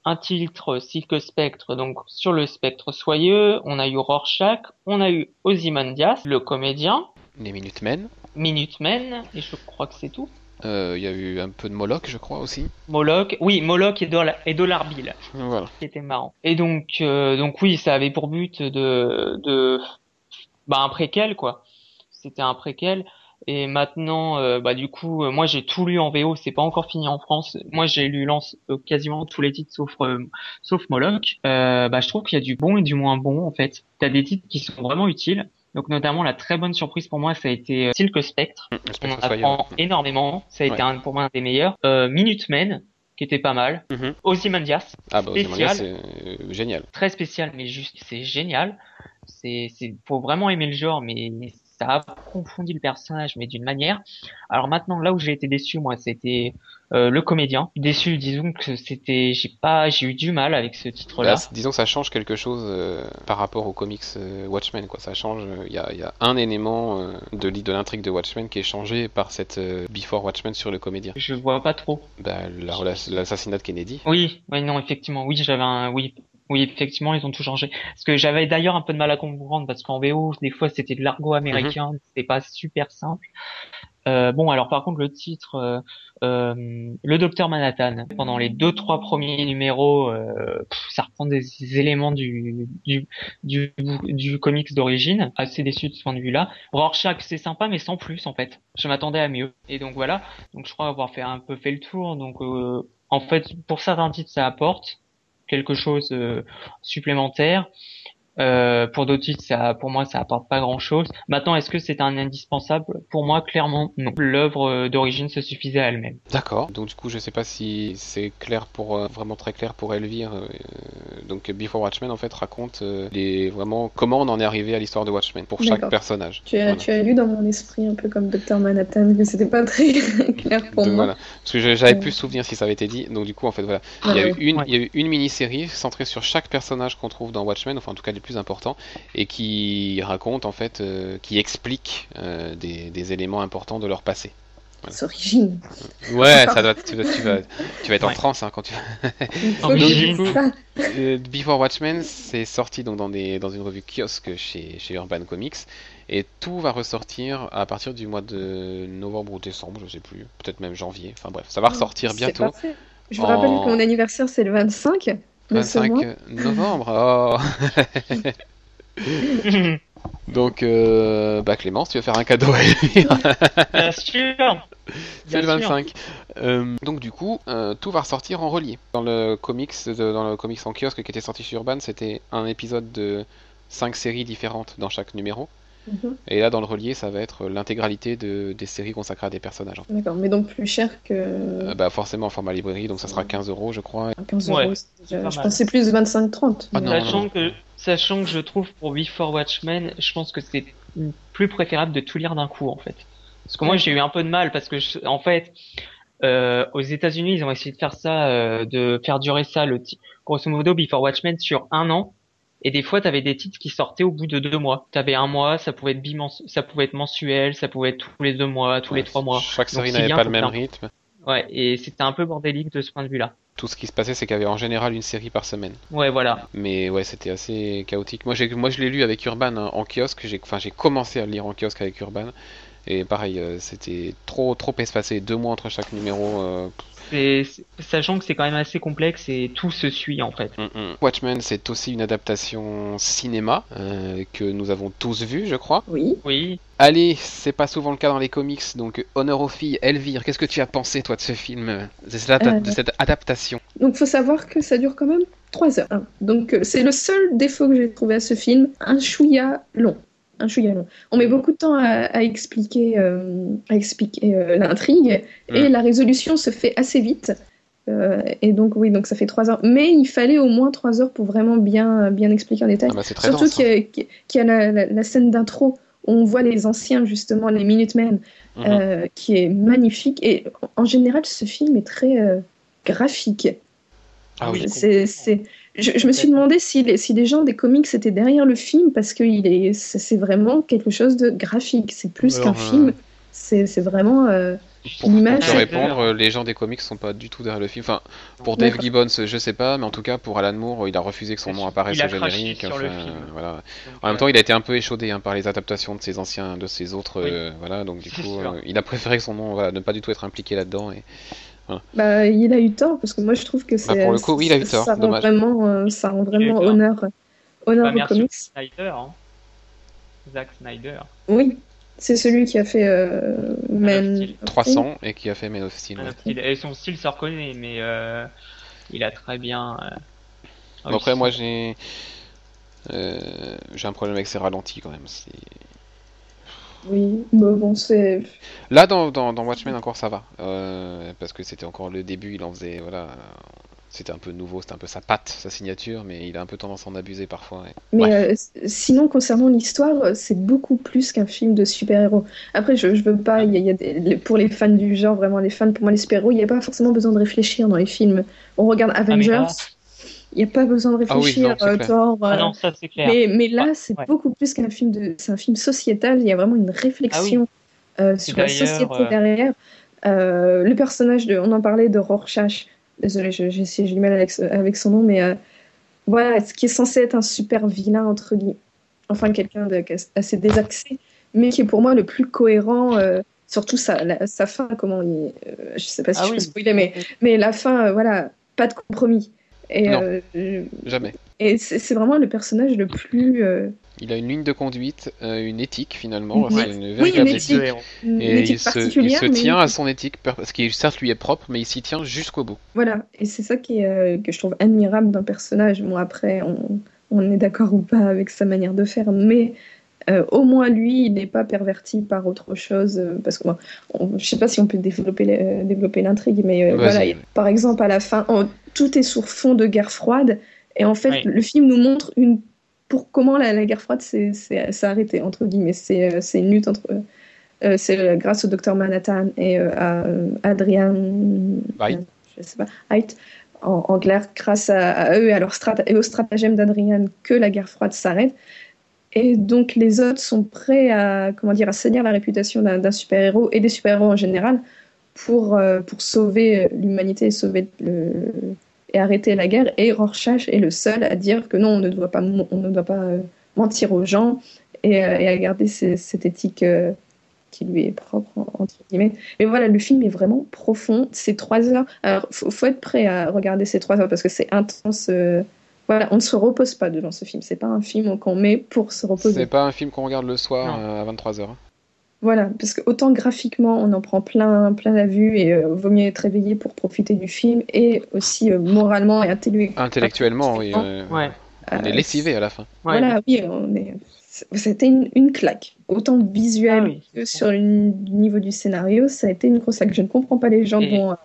un titre Silk Spectre, donc sur le spectre soyeux. On a eu Rorschach. On a eu Ozymandias, le comédien. Les Minutemen. Minutemen, et je crois que c'est tout. Euh, il y a eu un peu de Moloch, je crois aussi. Moloch, oui, Moloch et Dollar, et Dollar Bill. Voilà. C'était marrant. Et donc, euh, donc oui, ça avait pour but de, de, bah un préquel quoi. C'était un préquel. Et maintenant, euh, bah du coup, euh, moi j'ai tout lu en VO, c'est pas encore fini en France. Moi j'ai lu lance, euh, quasiment tous les titres sauf sauf Moloch. bah je trouve qu'il y a du bon et du moins bon en fait. T'as des titres qui sont vraiment utiles. Donc notamment la très bonne surprise pour moi, ça a été Silk Spectre. Mmh, On en apprend énormément. Ça a été un, pour moi un des meilleurs. Minutemen, qui était pas mal. Mmh. Ozymandias. Ah bah Ozymandias c'est génial. Très spécial, mais juste c'est génial. C'est c'est faut vraiment aimer le genre, mais ça a approfondit le personnage, mais d'une manière. Alors maintenant, là où j'ai été déçu, moi, c'était euh, le comédien. Déçu, disons que c'était, j'ai pas, j'ai eu du mal avec ce titre-là. Bah, disons que ça change quelque chose euh, par rapport aux comics euh, Watchmen, quoi. Ça change. Il y a, y, a, un élément de, de l'intrigue de Watchmen qui est changé par cette Before Watchmen sur le comédien. Je vois pas trop. Bah, l'assassinat de Kennedy. Oui, oui, non, effectivement, oui, j'avais un, oui, oui, effectivement, ils ont tout changé. Parce que j'avais d'ailleurs un peu de mal à comprendre parce qu'en VO, des fois, c'était de l'argot américain, mhm. c'était pas super simple. Euh, bon, alors par contre, le titre, euh, euh, le Docteur Manhattan, pendant les deux trois premiers numéros, euh, ça reprend des éléments du du du, du comics d'origine. Assez déçu de ce point de vue-là. Rorschach, c'est sympa, mais sans plus en fait. Je m'attendais à mieux. Et donc voilà. Donc je crois avoir fait un peu fait le tour. Donc euh, en fait, pour certains titres, ça apporte quelque chose euh, supplémentaire. Euh, pour d'autres titres, ça, pour moi, ça apporte pas grand-chose. Maintenant, est-ce que c'est un indispensable? Pour moi, clairement, non. L'œuvre euh, d'origine se suffisait à elle-même. D'accord. Donc du coup, je sais pas si c'est clair pour vraiment très clair pour Elvire. donc Before Watchmen, en fait, raconte les vraiment comment on en est arrivé à l'histoire de Watchmen pour chaque personnage. Tu as, tu as lu dans mon esprit un peu comme Dr Manhattan que c'était pas très clair pour moi. Voilà. Parce que j'avais plus souvenir si ça avait été dit. Donc du coup, en fait, voilà, il y a eu une, il y a eu une mini-série centrée sur chaque personnage qu'on trouve dans Watchmen, enfin en tout cas plus important, et qui raconte en fait, euh, qui explique euh, des, éléments importants de leur passé. Voilà. Origine. Ouais, ça doit, tu, vas, tu, vas, tu vas être en France hein, quand tu. donc, du coup, euh, Before Watchmen, c'est sorti donc dans des dans une revue kiosque chez chez Urban Comics, et tout va ressortir à partir du mois de novembre ou décembre, je sais plus, peut-être même janvier. Enfin bref, ça va ressortir bientôt. Je vous rappelle que mon anniversaire c'est le 25. 25 novembre. Oh. Donc, euh, bah Clémence, tu veux faire un cadeau à Elvire Bien sûr C'est le 25. Euh, donc du coup, euh, tout va ressortir en relié. Dans le comics, dans le comics en kiosque qui était sorti sur Urban, c'était un épisode de 5 séries différentes dans chaque numéro. Et là, dans le relié, ça va être l'intégralité de, des séries consacrées à des personnages. D'accord, mais donc plus cher que. bah, forcément en format librairie, donc ça sera 15 euros, je crois. 15 euros, je pensais plus de 25-30. Ah, sachant, que, sachant que je trouve pour Before Watchmen, je pense que c'est plus préférable de tout lire d'un coup, en fait. Parce que moi, j'ai eu un peu de mal, parce que, en fait, euh, aux États-Unis, ils ont essayé de faire ça, euh, de faire durer ça, le grosso modo, Before Watchmen sur un an. Et des fois, tu avais des titres qui sortaient au bout de deux mois. Tu avais un mois, ça pouvait être bimens ça pouvait être mensuel, ça pouvait être tous les deux mois, tous les trois mois. Chaque série n'avait pas le même rythme. Ouais, et c'était un peu bordélique de ce point de vue-là. Tout ce qui se passait, c'est qu'il y avait en général une série par semaine. Ouais, voilà. Mais ouais, c'était assez chaotique. Moi, moi je l'ai lu avec Urban hein, en kiosque. J'ai, enfin, j'ai commencé à le lire en kiosque avec Urban. Et pareil, euh, c'était trop, trop espacé. Deux mois entre chaque numéro. Euh, sachant que c'est quand même assez complexe et tout se suit en fait. Mm, mm. Watchmen, c'est aussi une adaptation cinéma euh, que nous avons tous vu, je crois. Oui. Oui. Allez, c'est pas souvent le cas dans les comics, donc honneur aux filles. Elvire, qu'est-ce que tu as pensé toi de ce film, de cette, euh. adaptation? Donc faut savoir que ça dure quand même 3 heures. Donc euh, c'est le seul défaut que j'ai trouvé à ce film, un chouïa long un On met beaucoup de temps à, expliquer, euh, à expliquer euh, l'intrigue et la résolution se fait assez vite. Euh, et donc oui, donc ça fait trois heures. Mais il fallait au moins trois heures pour vraiment bien, bien expliquer en détail. Ah bah, Surtout qu'il y, a, la, scène d'intro où on voit les anciens justement, les Minutemen, mhm. qui est magnifique. Et en général, ce film est très graphique. Ah oui. C'est je, me suis demandé si les, si les gens des comics étaient derrière le film parce que est, c'est vraiment quelque chose de graphique. C'est plus qu'un film. Euh, c'est vraiment euh, l'image. Pour répondre, euh, les gens des comics sont pas du tout derrière le film. Enfin, pour Dave Gibbons, je sais pas, mais en tout cas pour Alan Moore, il a refusé que son nom apparaisse au générique. voilà. En même temps, il a été un peu échaudé hein, par les adaptations de ses anciens, de ses autres, voilà. Donc du coup, il a préféré que son nom ne pas du tout être impliqué là-dedans et bah, il a eu tort, parce que moi je trouve que bah, c'est. pour le coup, oui, il a eu tort. Ça rend vraiment, euh, ça rend vraiment honneur, honneur bah, au comics. Snyder, hein. Zack Snyder. Oui, c'est celui qui a fait euh, Man 300 et qui a fait Man of Steel. Et son style se reconnaît, mais euh, il a très bien. Euh, après, moi j'ai. j'ai un problème avec ses ralentis quand même. Oui, mais bon, c'est. Là, dans, dans, Watchmen, encore ça va. Euh, parce que c'était encore le début, il en faisait. Voilà. C'était un peu nouveau, c'était un peu sa patte, sa signature, mais il a un peu tendance à en abuser parfois. Mais euh, sinon, concernant l'histoire, c'est beaucoup plus qu'un film de super-héros. Après, je, je veux pas, il y a, des, pour les fans du genre, vraiment les fans, pour moi, les super-héros, il n'y a pas forcément besoin de réfléchir dans les films. On regarde ah, Avengers. Il n'y a pas besoin de ah réfléchir. Ah Thor, ah non, ça, clair. Mais, mais, là, c'est beaucoup plus qu'un film de. C'est un film sociétal. Il y a vraiment une réflexion euh, sur la société euh, derrière. Euh, le personnage de. On en parlait de Rorschach. Désolé, j'ai du mal avec, avec, son nom, mais voilà, ce qui est censé être un super vilain entre guillemets. Enfin, quelqu'un assez désaxé, mais qui est pour moi le plus cohérent. surtout sa, sa fin, comment il. je sais pas si je peux spoiler, mais, mais la fin, voilà, pas de compromis. Et, non, euh, jamais. Et c'est vraiment le personnage le plus. Euh, il a une ligne de conduite, euh, une éthique finalement. Une oui, une éthique. et il se, tient à son éthique, parce qu'il certes lui est propre, mais il s'y tient jusqu'au bout. Voilà, et c'est ça qui est, que je trouve admirable d'un personnage. Bon, après, on, on est d'accord ou pas avec sa manière de faire, mais au moins lui, il n'est pas perverti par autre chose. parce que je ne sais pas si on peut développer, développer l'intrigue, mais voilà, par exemple, à la fin, tout est sur fond de guerre froide. Et en fait, le film nous montre une, pour comment la, guerre froide s'est arrêtée, entre guillemets. C'est euh, une lutte entre. Euh, c'est euh, grâce au docteur Manhattan et à Adrian. Je sais pas. en, clair, grâce à, eux et, à leur et au stratagème d'Adrian, que la guerre froide s'arrête. Et donc les autres sont prêts à, comment dire, à salir la réputation d'un super-héros et des super-héros en général pour, euh, pour sauver l'humanité et sauver le, et arrêter la guerre. Et Rorschach est le seul à dire que non, on ne doit pas, on ne doit pas euh, mentir aux gens et, euh, et à garder cette éthique qui lui est propre, entre guillemets. Mais voilà, le film est vraiment profond. C'est trois heures. Alors, faut, faut être prêt à regarder ces trois heures parce que c'est intense. Euh, voilà, on ne se repose pas devant ce film. C'est pas un film qu'on met pour se reposer. C'est pas un film qu'on regarde le soir euh, à 23h. Voilà, parce que autant graphiquement, on en prend plein, plein la vue et euh, vaut mieux être réveillé pour profiter du film et aussi moralement et intellectuellement. Intellectuellement, oui. Ouais. On est lessivé à la fin. Voilà, oui, on est c'était une, claque. Autant visuel ah que sur le niveau du scénario, ça a été une grosse claque. Je ne comprends pas les gens dont,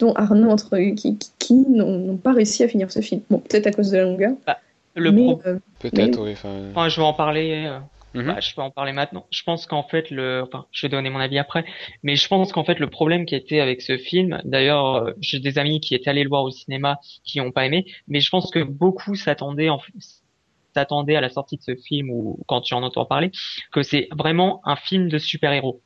dont, Arnaud, entre, qui, qui, n'ont pas réussi à finir ce film. Bon, peut-être à cause de la longueur. Bah, le euh, peut-être, oui. Enfin, je vais en parler. Mhm. bah, je vais en parler maintenant. Je pense qu'en fait, le, enfin, je vais donner mon avis après, mais je pense qu'en fait, le problème qui était avec ce film, d'ailleurs, euh, j'ai des amis qui étaient allés le voir au cinéma qui n'ont pas aimé, mais je pense que beaucoup s'attendaient, en, t'attendais à la sortie de ce film ou quand tu en entends parler, que c'est vraiment un film de super-héros.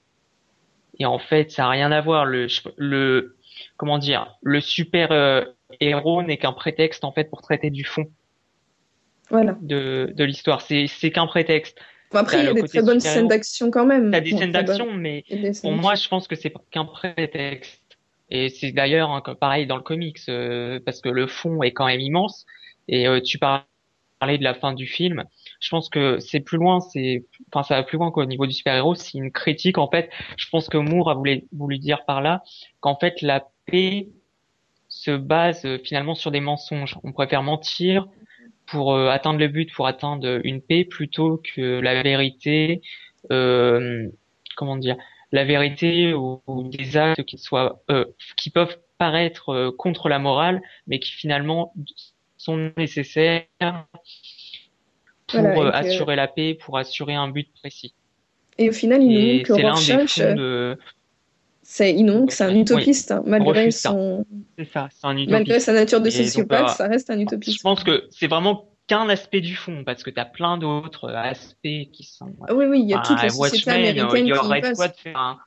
Et en fait, ça a rien à voir. Le, le comment dire, le super-héros n'est qu'un prétexte en fait pour traiter du fond. Voilà. De, de l'histoire. C'est, c'est qu'un prétexte. Après, il y a des très bonnes scènes d'action quand même. T'as des scènes d'action, mais pour moi, je pense que c'est qu'un prétexte. Et c'est d'ailleurs hein, pareil dans le comics, euh, parce que le fond est quand même immense. Et euh, tu parler de la fin du film. Je pense que c'est plus loin, c'est, enfin, ça va plus loin qu'au niveau du super-héros. C'est une critique, en fait. Je pense que Moore a voulu, voulu dire par là qu'en fait, la paix se base euh, finalement sur des mensonges. On préfère mentir pour euh, atteindre le but, pour atteindre une paix, plutôt que la vérité, euh, comment dire, la vérité ou, des actes qui soient, euh, qui peuvent paraître contre la morale, mais qui finalement sont nécessaires pour assurer la paix, pour assurer un but précis. Et au final, il nous que Rorschach, de... c'est c'est un utopiste, hein, malgré son... Ça, un utopiste. Malgré sa nature de sociopathe, ça reste un utopiste. Je pense que c'est vraiment qu'un aspect du fond, parce que tu as plein d'autres aspects qui sont... Ah oui, oui, il y a toute la société américaine il y aurait qui de quoi de faire un...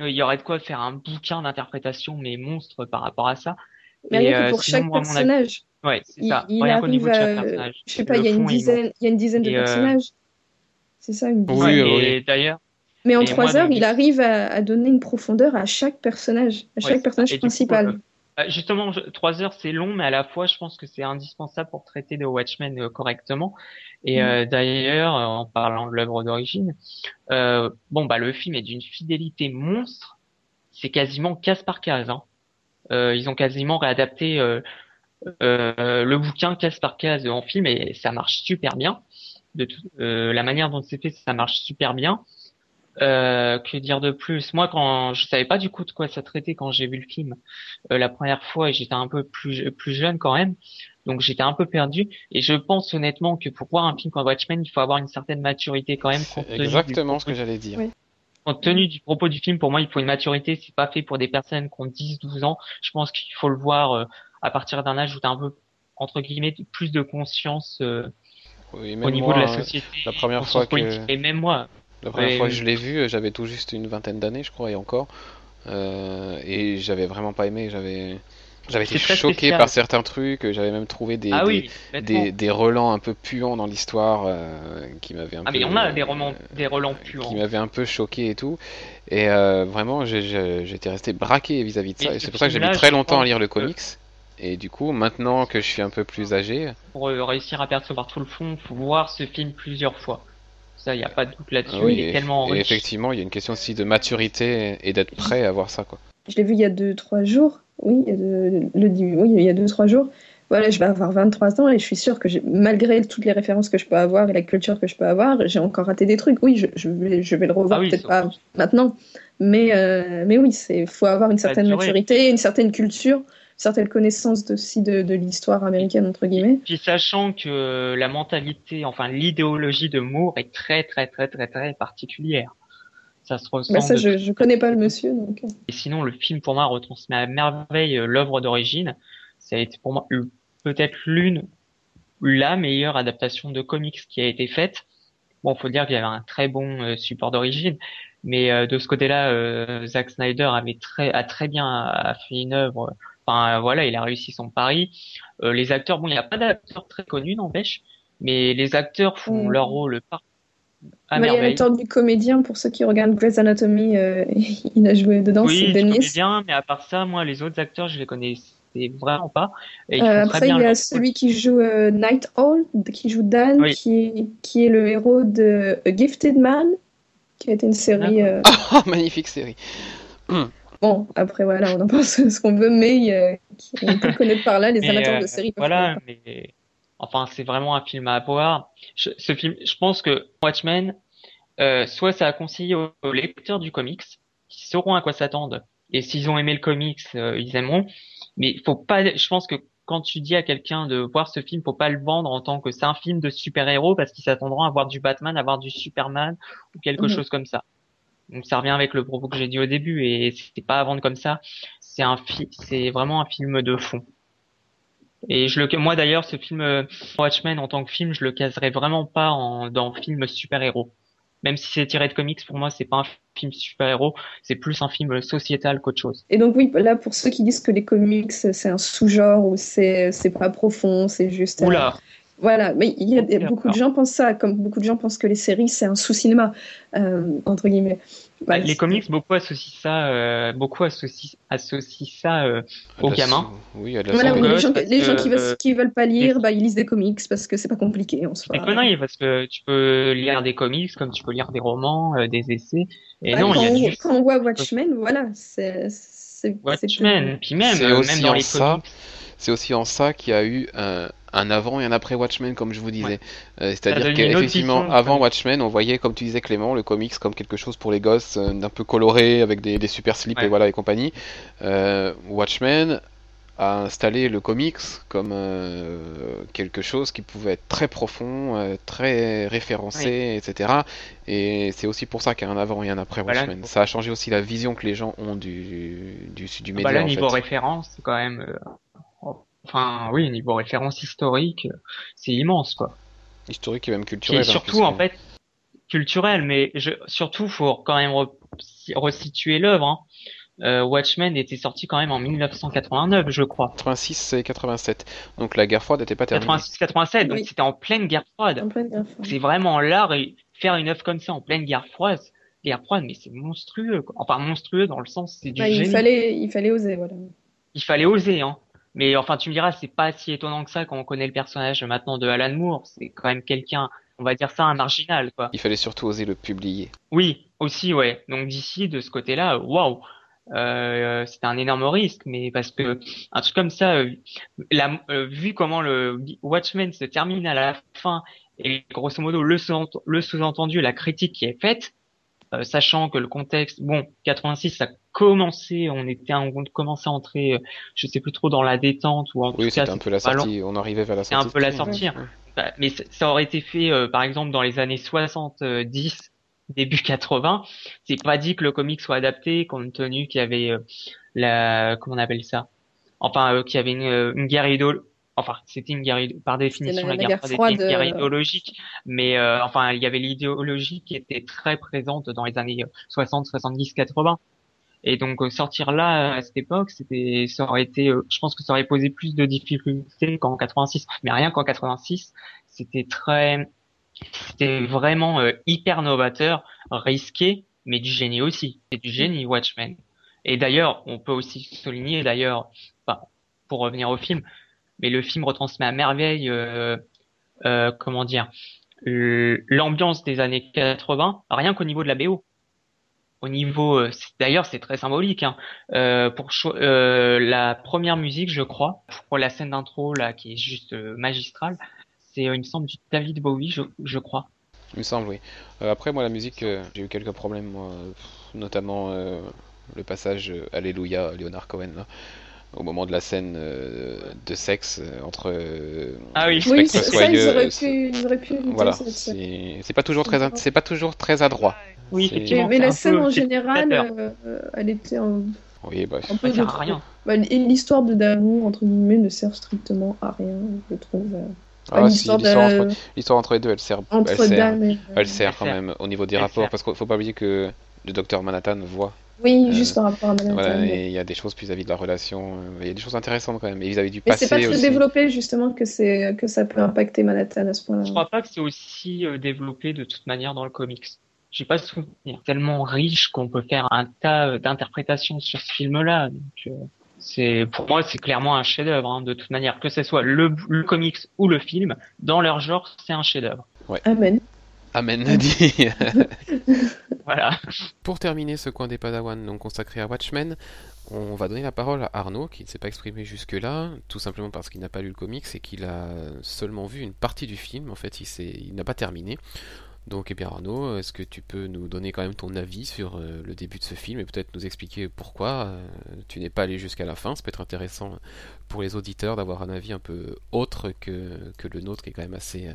Il y aurait de quoi faire un bouquin d'interprétation, mais monstre par rapport à ça. Mais rien que euh, pour chaque personnage. Ouais, c'est ça. Il, arrive à... Je sais pas, il y a une dizaine, il y a une dizaine de euh, personnages. C'est ça, une dizaine. Oui, oui. d'ailleurs. Mais en trois heures, il arrive à, donner une profondeur à chaque personnage, à chaque personnage principal. Euh, justement, trois heures, c'est long, mais à la fois, je pense que c'est indispensable pour traiter de Watchmen euh, correctement. Et mm. d'ailleurs, en parlant de l'œuvre d'origine, bon bah le film est d'une fidélité monstre. C'est quasiment case par case. Hein. ils ont quasiment réadapté euh, le bouquin case par case en film et ça marche super bien. De tout, euh, la manière dont c'est fait, ça marche super bien. Euh, que dire de plus? Moi, quand je savais pas du coup de quoi ça traitait quand j'ai vu le film euh, la première fois, et j'étais un peu plus plus jeune quand même, donc j'étais un peu perdu. Et je pense honnêtement que pour voir un film comme Watchmen, il faut avoir une certaine maturité quand même. Exactement ce que j'allais dire. Oui. Compte tenu du propos du film, pour moi, il faut une maturité. C'est pas fait pour des personnes qui ont 10-12 ans. Je pense qu'il faut le voir euh, à partir d'un âge où tu as un peu, entre guillemets, plus de conscience euh, au niveau de la société. La première fois que... Et même moi. La première fois que je l'ai vu, j'avais tout juste une vingtaine d'années, je crois, et encore. Euh, et j'avais vraiment pas aimé. J'avais. J'avais été choqué par certains trucs, j'avais même trouvé des, ah des, des, relents un peu puants dans l'histoire euh, qui m'avaient un ah, peu. Ah, mais on a des, romans, des relents puants. Qui m'avaient un peu choqué et tout. Et euh, vraiment, j'étais resté braqué vis-à-vis de ça. Et, c'est pour ça que j'ai mis très longtemps à lire le comics. Et du coup, maintenant que je suis un peu plus âgé. Pour euh, réussir à percevoir tout le fond, faut voir ce film plusieurs fois. Ça, il n'y a pas de doute là-dessus. il est tellement et effectivement, il y a une question aussi de maturité et d'être prêt à voir ça. Quoi. Je l'ai vu il y a 2-3 jours. Oui, il y a 2 le, oui, il y a 2-3 jours. Voilà, je vais avoir 23 ans et je suis sûre que malgré toutes les références que je peux avoir et la culture que je peux avoir, j'ai encore raté des trucs. Oui, je, je, vais, je vais, le revoir, ah peut-être pas maintenant. Mais, euh, mais oui, il faut avoir une certaine maturité, une certaine culture certaines connaissances aussi de, de l'histoire américaine entre guillemets. Puis sachant que la mentalité, enfin l'idéologie de Moore est très très très très très particulière. Ça se ressent. Bah ça, je, je connais pas le monsieur donc. Et sinon, le film pour moi retransmet à merveille euh, l'œuvre d'origine. Ça a été pour moi peut-être l'une la meilleure adaptation de comics qui a été faite. Bon, faut dire qu'il y avait un très bon euh, support d'origine, mais euh, de ce côté-là, Zack Snyder avait très a très bien fait une œuvre Enfin voilà, il a réussi son pari. Euh, les acteurs, bon, il n'y a pas d'acteurs très connus, n'empêche, mais les acteurs font mm. leur rôle Ah, il y a l'acteur du comédien, pour ceux qui regardent Grey's Anatomy, il a joué dedans, oui, c'est comédien, mais à part ça, moi, les autres acteurs, je les connais vraiment pas. après, il y a celui qui joue Night Owl, qui joue Dan, qui, qui est le héros de A Gifted Man, qui a été une série. Oh, magnifique série. Bon, après, voilà, on en pense ce qu'on veut, mais on peut connaître par là les amateurs de séries. Voilà, mais Enfin, c'est vraiment un film à voir. ce film, je pense que Watchmen, euh, soit ça a conseillé aux, lecteurs du comics, qui sauront à quoi s'attendre, et s'ils ont aimé le comics, euh, ils aimeront. Mais faut pas, je pense que quand tu dis à quelqu'un de voir ce film, faut pas le vendre en tant que c'est un film de super-héros parce qu'ils s'attendront à voir du Batman, à voir du Superman ou quelque mhm. chose comme ça. Donc ça revient avec le propos que j'ai dit au début et c'est pas à vendre comme ça. C'est un c'est vraiment un film de fond. Et je le, moi d'ailleurs, ce film euh, Watchmen en tant que film, je le caserais vraiment pas en, dans film super-héros. Même si c'est tiré de comics, pour moi, c'est pas un film super-héros, c'est plus un film sociétal qu'autre chose. Et donc oui, là pour ceux qui disent que les comics c'est un sous-genre ou c'est c'est pas profond, c'est juste. Oula. Voilà, mais il y a, beaucoup de gens pensent ça, comme beaucoup de gens pensent que les séries c'est un sous-cinéma euh, entre guillemets. Bah, les comics, beaucoup associent ça, euh, beaucoup associent, associent ça euh, aux gamins. Oui, à la voilà, les gens, les gens qui, veulent, qui veulent pas lire, bah, ils lisent des comics parce que c'est pas compliqué en soi. C'est parce que tu peux lire des comics comme tu peux lire des romans, euh, des essais. Et non, quand, il y a quand on voit Watchmen, voilà, c'est. Watchmen, puis même, même dans les comics. C'est aussi en ça qu'il y a eu un, un avant et un après Watchmen, comme je vous disais. Euh, c'est-à-dire qu'effectivement, avant Watchmen, on voyait, comme tu disais Clément, le comics comme quelque chose pour les gosses, euh, d'un peu coloré, avec des, super slips et voilà et compagnie. Euh, Watchmen a installé le comics comme quelque chose qui pouvait être très profond, très référencé, etc. Et c'est aussi pour ça qu'il y a un avant et un après Watchmen. Ça a changé aussi la vision que les gens ont du, du, du média. Bah là, niveau référence, c'est quand même Enfin, oui, niveau référence historique, c'est immense, quoi. Historique et même culturel. Et hein, surtout, en fait, culturel, mais je, surtout, faut quand même resituer l'œuvre. Hein. Euh, Watchmen était sorti quand même en 1989, je crois. 86 et 87. Donc la guerre froide n'était pas terminée. 86-87, donc c'était en pleine guerre froide. C'est vraiment l'art et faire une œuvre comme ça en pleine guerre froide, guerre froide, mais c'est monstrueux. Quoi. Enfin monstrueux dans le sens c'est du Il fallait, il fallait oser, voilà. Il fallait oser, hein. Mais enfin, tu me diras, c'est pas si étonnant que ça quand on connaît le personnage maintenant de Alan Moore. C'est quand même quelqu'un, on va dire ça, un marginal, quoi. Il fallait surtout oser le publier. Oui, aussi, ouais. Donc d'ici, de ce côté-là, waouh. Euh, c'était un énorme risque, mais parce que un truc comme ça, euh, la, euh, vu comment le Watchmen se termine à la fin et grosso modo le sous-entendu, la critique qui est faite, euh, sachant que le contexte, bon, 86, ça commençait, on était, on commençait à entrer, euh, je sais plus trop dans la détente ou en oui, c'était un peu la sortie, on arrivait vers la sortie. Un peu la sortie. Bah, mais ça aurait été fait, euh, par exemple, dans les années 70, début 80. C'est pas dit que le comic soit adapté, compte tenu qu'il y avait la, comment on appelle ça? Enfin, qu'il y avait une, une guerre idéologique enfin c'était une guerre par définition la, guerre, froide, une guerre idéologique. Mais euh, enfin il y avait l'idéologie qui était très présente dans les années 60 70 80 et donc euh, sortir là à cette époque c'était ça aurait été euh, je pense que ça aurait posé plus de difficultés qu'en 86 mais rien qu'en 86 c'était très c'était vraiment hyper novateur risqué mais du génie aussi. C'est du génie Watchmen. Et d'ailleurs on peut aussi souligner d'ailleurs pour revenir au film mais le film retransmet à merveille, euh, euh, comment dire, l'ambiance des années 80, rien qu'au niveau de la BO. Au niveau, euh, d'ailleurs, c'est très symbolique. Hein. Pour la première musique, je crois, pour la scène d'intro là, qui est juste magistrale, c'est, il me semble, du David Bowie, je, crois. Il me semble, oui. après, moi, la musique, j'ai eu quelques problèmes, notamment le passage Alléluia, Leonard Cohen au moment de la scène euh, de sexe euh, entre euh, ah oui, oui ça, ils auraient pu, ils auraient pu voilà c'est pas toujours très c'est pas toujours très adroit. Oui mais la scène en général elle était un, oui bah, un peu sert à rien. bah, l'histoire de d'amour entre guillemets ne sert strictement à rien je trouve. Ah, l'histoire entre, entre, les deux, elle sert, elle sert, elle sert quand même au niveau des rapports, parce qu'il faut pas oublier que le docteur Manhattan voit Oui, juste par rapport à. Voilà, et il y a des choses vis-à-vis de la relation. Il y a des choses intéressantes quand même. Et vis-à-vis du Mais passé c'est pas très aussi. développé justement que c'est que ça peut impacter Manhattan à ce Je point-là. crois pas que c'est aussi euh, développé de toute manière dans le comics. J'ai pas souvenir. Tellement riche qu'on peut faire un tas euh, d'interprétations sur ce film-là. Donc, euh, c'est pour moi c'est clairement un chef-d'œuvre hein, de toute manière que ce soit le, le comics ou le film dans leur genre c'est un chef-d'œuvre. Amen. Amen, dit. Voilà. Pour terminer ce coin des Padawan donc consacré à Watchmen, on va donner la parole à Arnaud qui ne s'est pas exprimé jusque-là, tout simplement parce qu'il n'a pas lu le comics et qu'il a seulement vu une partie du film. En fait, il, il n'a pas terminé. Donc, eh Arnaud, est-ce que tu peux nous donner quand même ton avis sur euh, le début de ce film et peut-être nous expliquer pourquoi euh, tu n'es pas allé jusqu'à la fin? Ça peut être intéressant pour les auditeurs d'avoir un avis un peu autre que, le nôtre, qui est quand même assez,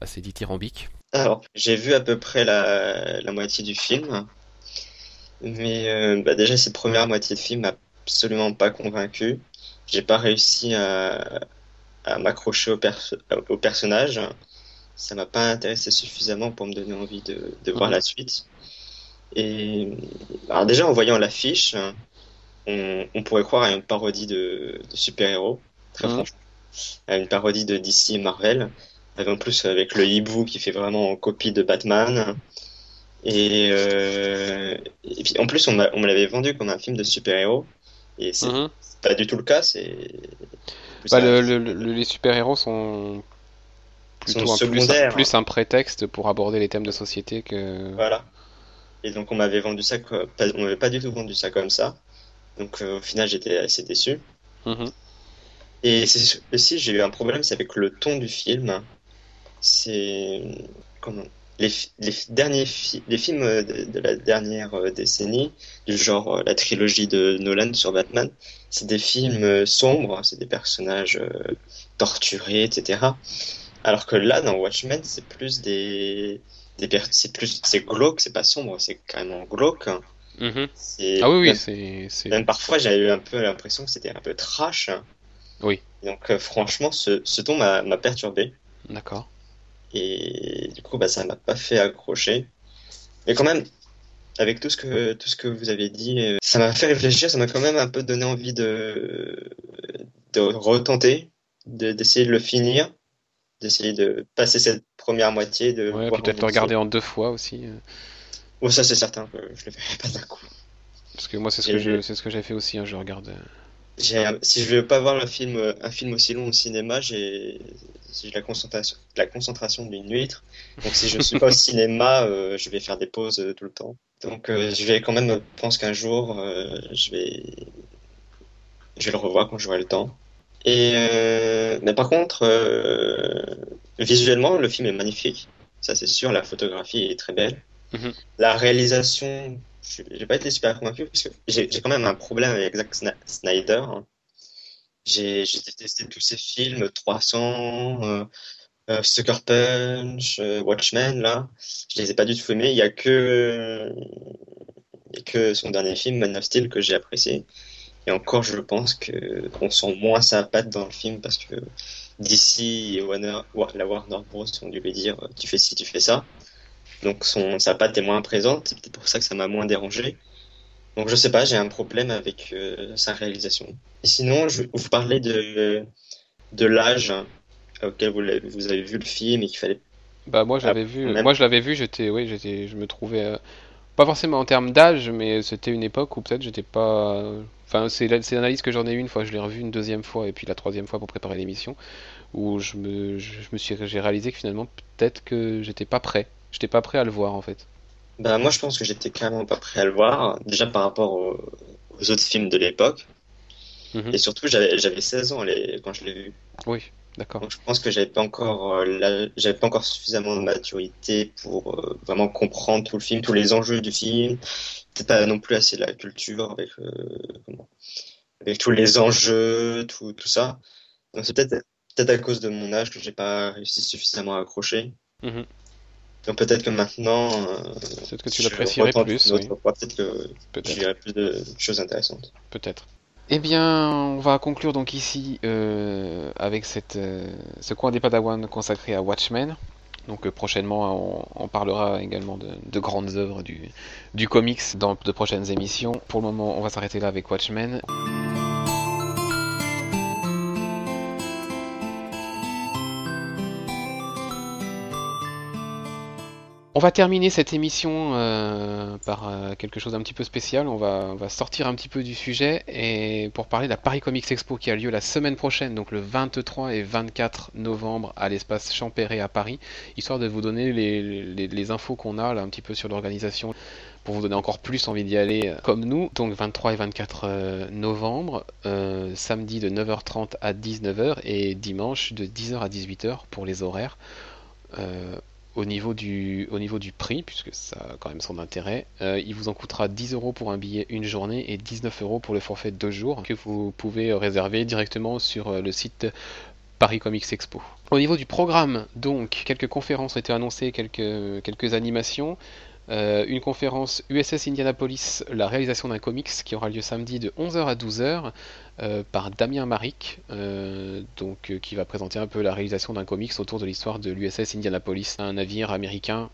assez dithyrambique. Alors, j'ai vu à peu près la, la moitié du film, mais euh, bah, déjà cette première moitié de film m'a absolument pas convaincu. J'ai pas réussi à, à m'accrocher au, perso- au personnage. Ça m'a pas intéressé suffisamment pour me donner envie de, de voir la suite. Et alors déjà en voyant l'affiche, on, on pourrait croire à une parodie de, de super-héros, très franchement, à une parodie de DC et Marvel. Avec- En plus, avec le hibou qui fait vraiment copie de Batman. Et, euh, et puis en plus, on, m'a- on me l'avait vendu comme un film de super-héros. Et c'est Mhm. pas du tout le cas. C'est Bah, un- le- le- le- les super-héros sont plutôt Sont un, plus, un prétexte pour aborder les thèmes de société que. Voilà. Et donc on m'avait vendu ça, on m'avait pas du tout vendu ça comme ça. Donc euh, au final, j'étais assez déçu. Mhm. Et c'est aussi, j'ai eu un problème, c'est avec le ton du film. C'est comment les, les derniers fi- les films de, de la dernière euh, décennie, du genre euh, la trilogie de Nolan sur Batman, c'est des films euh, sombres, c'est des personnages euh, torturés, etc. Alors que là, dans Watchmen, c'est plus des, des c'est plus, c'est glauque, c'est pas sombre, c'est carrément glauque. Mhm. C'est Ah oui, oui, c'est. même parfois, j'avais eu un peu l'impression que c'était un peu trash. Oui. Donc, euh, franchement, ce, ce ton m'a m'a perturbé. D'accord. Et du coup, bah, ça m'a pas fait accrocher. Mais quand même, avec tout ce que, tout ce que vous avez dit, euh, ça m'a fait réfléchir, ça m'a quand même un peu donné envie de, de retenter, de- d'essayer de le finir, d'essayer de passer cette première moitié, de Ouais, peut-être regarder en deux fois aussi. euh, Oh, ça c'est certain je le ferai pas d'un coup. Parce que moi, c'est ce que je, ce que j'ai fait aussi. hein, je regarde. Si je veux pas voir un film, euh, un film aussi long au cinéma, j'ai, la concentration, la concentration d'une huître. Donc si je suis pas au cinéma, euh, je vais faire des pauses euh, tout le temps. Donc euh, je vais quand même, je pense qu'un jour, euh, je vais, je vais le revoir quand j'aurai le temps. Et euh, mais par contre, euh, visuellement, le film est magnifique. Ça c'est sûr, la photographie est très belle. Mhm. La réalisation, j'ai pas été super convaincu parce que j'ai quand même un problème avec Zack Snyder. J'ai détesté tous ces films, 300, euh, euh, Sucker Punch, euh, Watchmen, là. Je les ai pas du tout aimés. Il y a que, que son dernier film, Man of Steel, que j'ai apprécié. Et encore, je pense que on sent moins sa patte dans le film parce que DC et Warner, Wa- la Warner Bros. ont dû lui dire tu fais ci, tu fais ça. Donc son, sa patte est moins présente. C'est peut-être pour ça que ça m'a moins dérangé. Donc je sais pas, j'ai un problème avec euh, sa réalisation. Et sinon, je vous parlais de, de l'âge auquel vous, avez vu le film et qu'il fallait Bah moi, je Ah, l'avais vu. même. Moi, je l'avais vu. J'étais, oui, j'étais, je me trouvais euh, pas forcément en termes d'âge, mais c'était une époque où peut-être j'étais pas. Enfin, c'est la- c'est l'analyse que j'en ai eu une fois. Je l'ai revu une deuxième fois et puis la troisième fois pour préparer l'émission, où je me, je, je me suis, j'ai réalisé que finalement peut-être que j'étais pas prêt. J'étais pas prêt à le voir en fait. Bah, moi, je pense que j'étais carrément pas prêt à le voir, déjà par rapport aux, aux autres films de l'époque. Mhm. Et surtout, j'avais, j'avais 16 ans les- quand je l'ai vu. Oui, d'accord. Donc, je pense que j'avais pas encore, euh, la- j'avais pas encore suffisamment de maturité pour euh, vraiment comprendre tout le film, tous les enjeux du film. Peut-être pas non plus assez la culture avec, euh, comment, avec tous les enjeux, tout, tout ça. Donc, c'est peut-être, peut-être à cause de mon âge que j'ai pas réussi suffisamment à accrocher. Mhm. Donc, peut-être que maintenant, euh, Peut-être que tu l'apprécierais plus, oui. Peut-être que Peut-être. je plus de choses intéressantes. Peut-être. Eh bien, on va conclure donc ici euh, avec cette, euh, ce coin des Padawan consacré à Watchmen. Donc prochainement, on, parlera également de, grandes œuvres du, du comics dans de prochaines émissions. Pour le moment, on va s'arrêter là avec Watchmen. On va terminer cette émission euh, par euh, quelque chose d'un petit peu spécial. On va, sortir un petit peu du sujet et pour parler de la Paris Comics Expo qui a lieu la semaine prochaine, donc le 23 et 24 novembre à l'espace Champéret à Paris, histoire de vous donner les, infos qu'on a là un petit peu sur l'organisation pour vous donner encore plus envie d'y aller euh, comme nous. Donc 23 et 24 novembre, samedi de 9h30 à 19h et dimanche de 10h à 18h pour les horaires au niveau du, prix, puisque ça a quand même son intérêt, euh, il vous en coûtera 10 euros pour un billet une journée et 19 euros pour le forfait deux jours que vous pouvez réserver directement sur euh, le site Paris Comics Expo. Au niveau du programme, donc, quelques conférences ont été annoncées, quelques animations. Euh, une conférence USS Indianapolis, la réalisation d'un comics qui aura lieu samedi de 11h à 12h euh, par Damien Maric, euh, donc, qui va présenter un peu la réalisation d'un comics autour de l'histoire de l'USS Indianapolis, un navire américain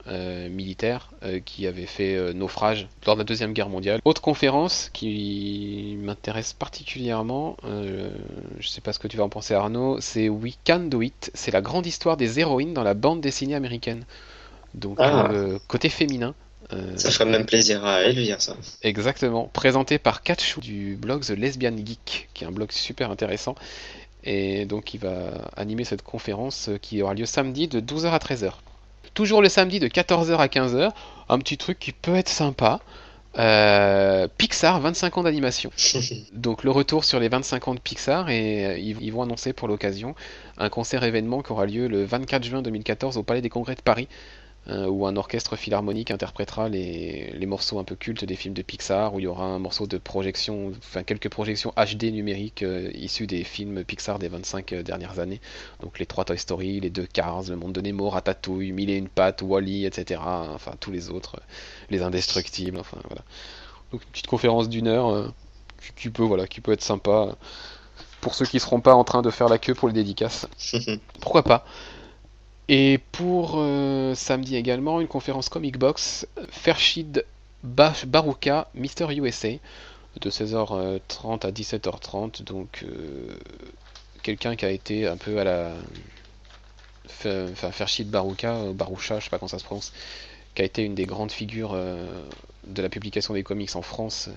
militaire qui avait fait naufrage lors de la Deuxième Guerre mondiale. Autre conférence qui m'intéresse particulièrement, je ne sais pas ce que tu vas en penser Arnaud, c'est We Can Do It, c'est la grande histoire des héroïnes dans la bande dessinée américaine. Donc ah. côté féminin. Euh, ça ferait même plaisir à Elvire, ça. Exactement. Présenté par Katchou du blog The Lesbian Geek, qui est un blog super intéressant. Et donc, il va animer cette conférence qui aura lieu samedi de 12h à 13h. Toujours le samedi de 14h à 15h. Un petit truc qui peut être sympa. Euh, Pixar, 25 ans d'animation. Donc le retour sur les 25 ans de Pixar et euh, ils vont annoncer pour l'occasion un concert événement qui aura lieu le 24 juin 2014 au Palais des Congrès de Paris où un orchestre philharmonique interprétera les, morceaux un peu cultes des films de Pixar, où il y aura un morceau de projection, enfin quelques projections HD numériques euh, issues des films Pixar des 25 euh, dernières années. Donc les trois Toy Story, les deux Cars, Le Monde de Nemo, Ratatouille, Mille et une pattes, Wally, etc. Enfin tous les autres, les indestructibles, enfin voilà. Donc une petite conférence d'une heure qui, peut, voilà, qui peut être sympa pour ceux qui seront pas en train de faire la queue pour les dédicaces. Pourquoi pas? Et pour euh, samedi également, une conférence Comic Box, Fershid Baruka, Mister USA, de 16h30 à 17h30. Donc, euh, quelqu'un qui a été un peu à la. Enfin, Fershid Baruka, euh, Baroucha, je sais pas comment ça se prononce, qui a été une des grandes figures de la publication des comics en France euh,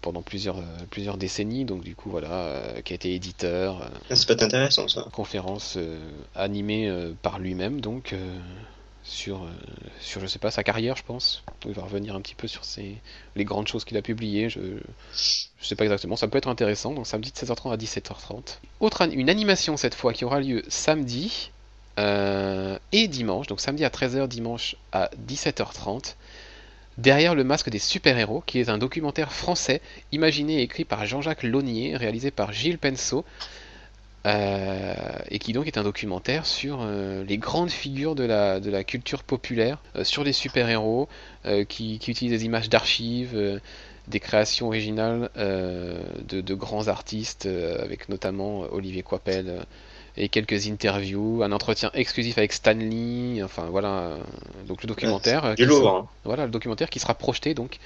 pendant plusieurs, euh, plusieurs décennies, donc du coup voilà, euh, qui a été éditeur. Ça peut être intéressant ça. Conférence animée par lui-même, donc sur, sur, je sais pas, sa carrière, je pense. il va revenir un petit peu sur ses, les grandes choses qu'il a publiées. Je, je sais pas exactement, ça peut être intéressant. Donc samedi de 16h30 à 17h30. Autre, une animation cette fois qui aura lieu samedi et dimanche, donc samedi à 13h, dimanche à 17h30. Derrière le masque des super-héros, qui est un documentaire français imaginé et écrit par Jean-Jacques Launier, réalisé par Gilles Penso, euh, et qui donc est un documentaire sur euh, les grandes figures de la, culture populaire, euh, sur les super-héros, qui, qui, utilisent des images d'archives, des créations originales de, de, grands artistes, avec notamment Olivier Coipel et quelques interviews, un entretien exclusif avec Stanley, enfin voilà, donc le documentaire. Euh, hein. Voilà, le documentaire qui sera projeté donc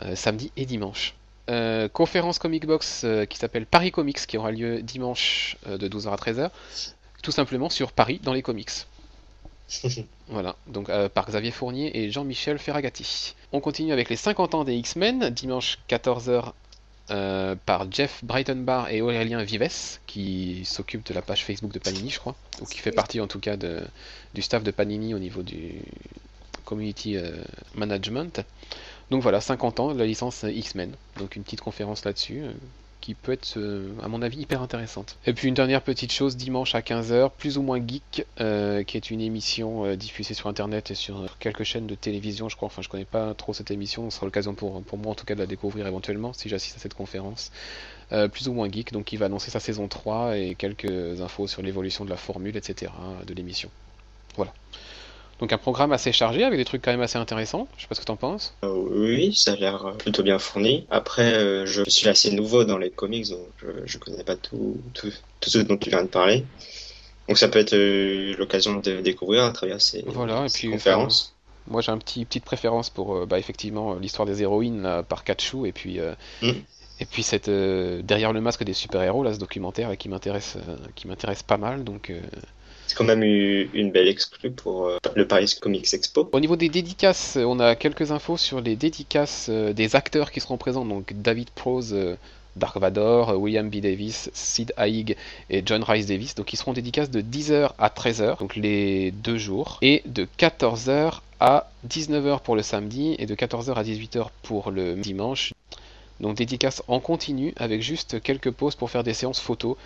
euh, samedi et dimanche. Euh, conférence Comic Box qui s'appelle Paris Comics qui aura lieu dimanche de 12h à 13h, tout simplement sur Paris dans les comics. voilà, donc par Xavier Fournier et Jean-Michel Ferragati. On continue avec les 50 ans des X-Men, dimanche 14h euh, par Jeff Brightonbar et Aurélien Vives, qui s'occupe de la page Facebook de Panini, je crois, ou qui fait partie en tout cas du staff de Panini au niveau du community euh, management. Donc voilà, 50 ans la licence X-Men, donc une petite conférence là-dessus. Qui peut être, euh, à mon avis, hyper intéressante. Et puis une dernière petite chose, dimanche à 15h, plus ou moins geek, euh, qui est une émission euh, diffusée sur internet et sur quelques chaînes de télévision, je crois. Enfin, je connais pas trop cette émission, ce sera l'occasion pour, pour moi en tout cas de la découvrir éventuellement si j'assiste à cette conférence. plus ou moins geek, donc il va annoncer sa saison 3 et quelques infos sur l'évolution de la formule, etc. de l'émission. Voilà. Donc un programme assez chargé avec des trucs quand même assez intéressants. Je sais pas ce que t'en penses. Euh, oui, ça a l'air euh, plutôt bien fourni. Après, euh, je suis assez nouveau dans les comics, donc je, je connais pas tout, tout, tout ce dont tu viens de parler. Donc ça peut être l'occasion de découvrir à travers ces, voilà, et puis, conférences. moi j'ai un petit petite préférence pour bah, effectivement l'histoire des héroïnes par Kachu et puis mm. Et puis cette derrière le masque des super-héros là ce documentaire qui m'intéresse qui m'intéresse pas mal donc c'est quand même eu une belle exclue pour euh, le Paris Comics Expo. Au niveau des dédicaces, on a quelques infos sur les dédicaces euh, des acteurs qui seront présents. Donc David Prose, euh, Dark Vador, William B. Davis, Sid Haig et John Rice Davis. Donc ils seront dédicaces de 10h à 13h, donc les deux jours, et de 14h à 19h pour le samedi et de 14h à 18h pour le dimanche. Donc dédicaces en continu avec juste quelques pauses pour faire des séances photos.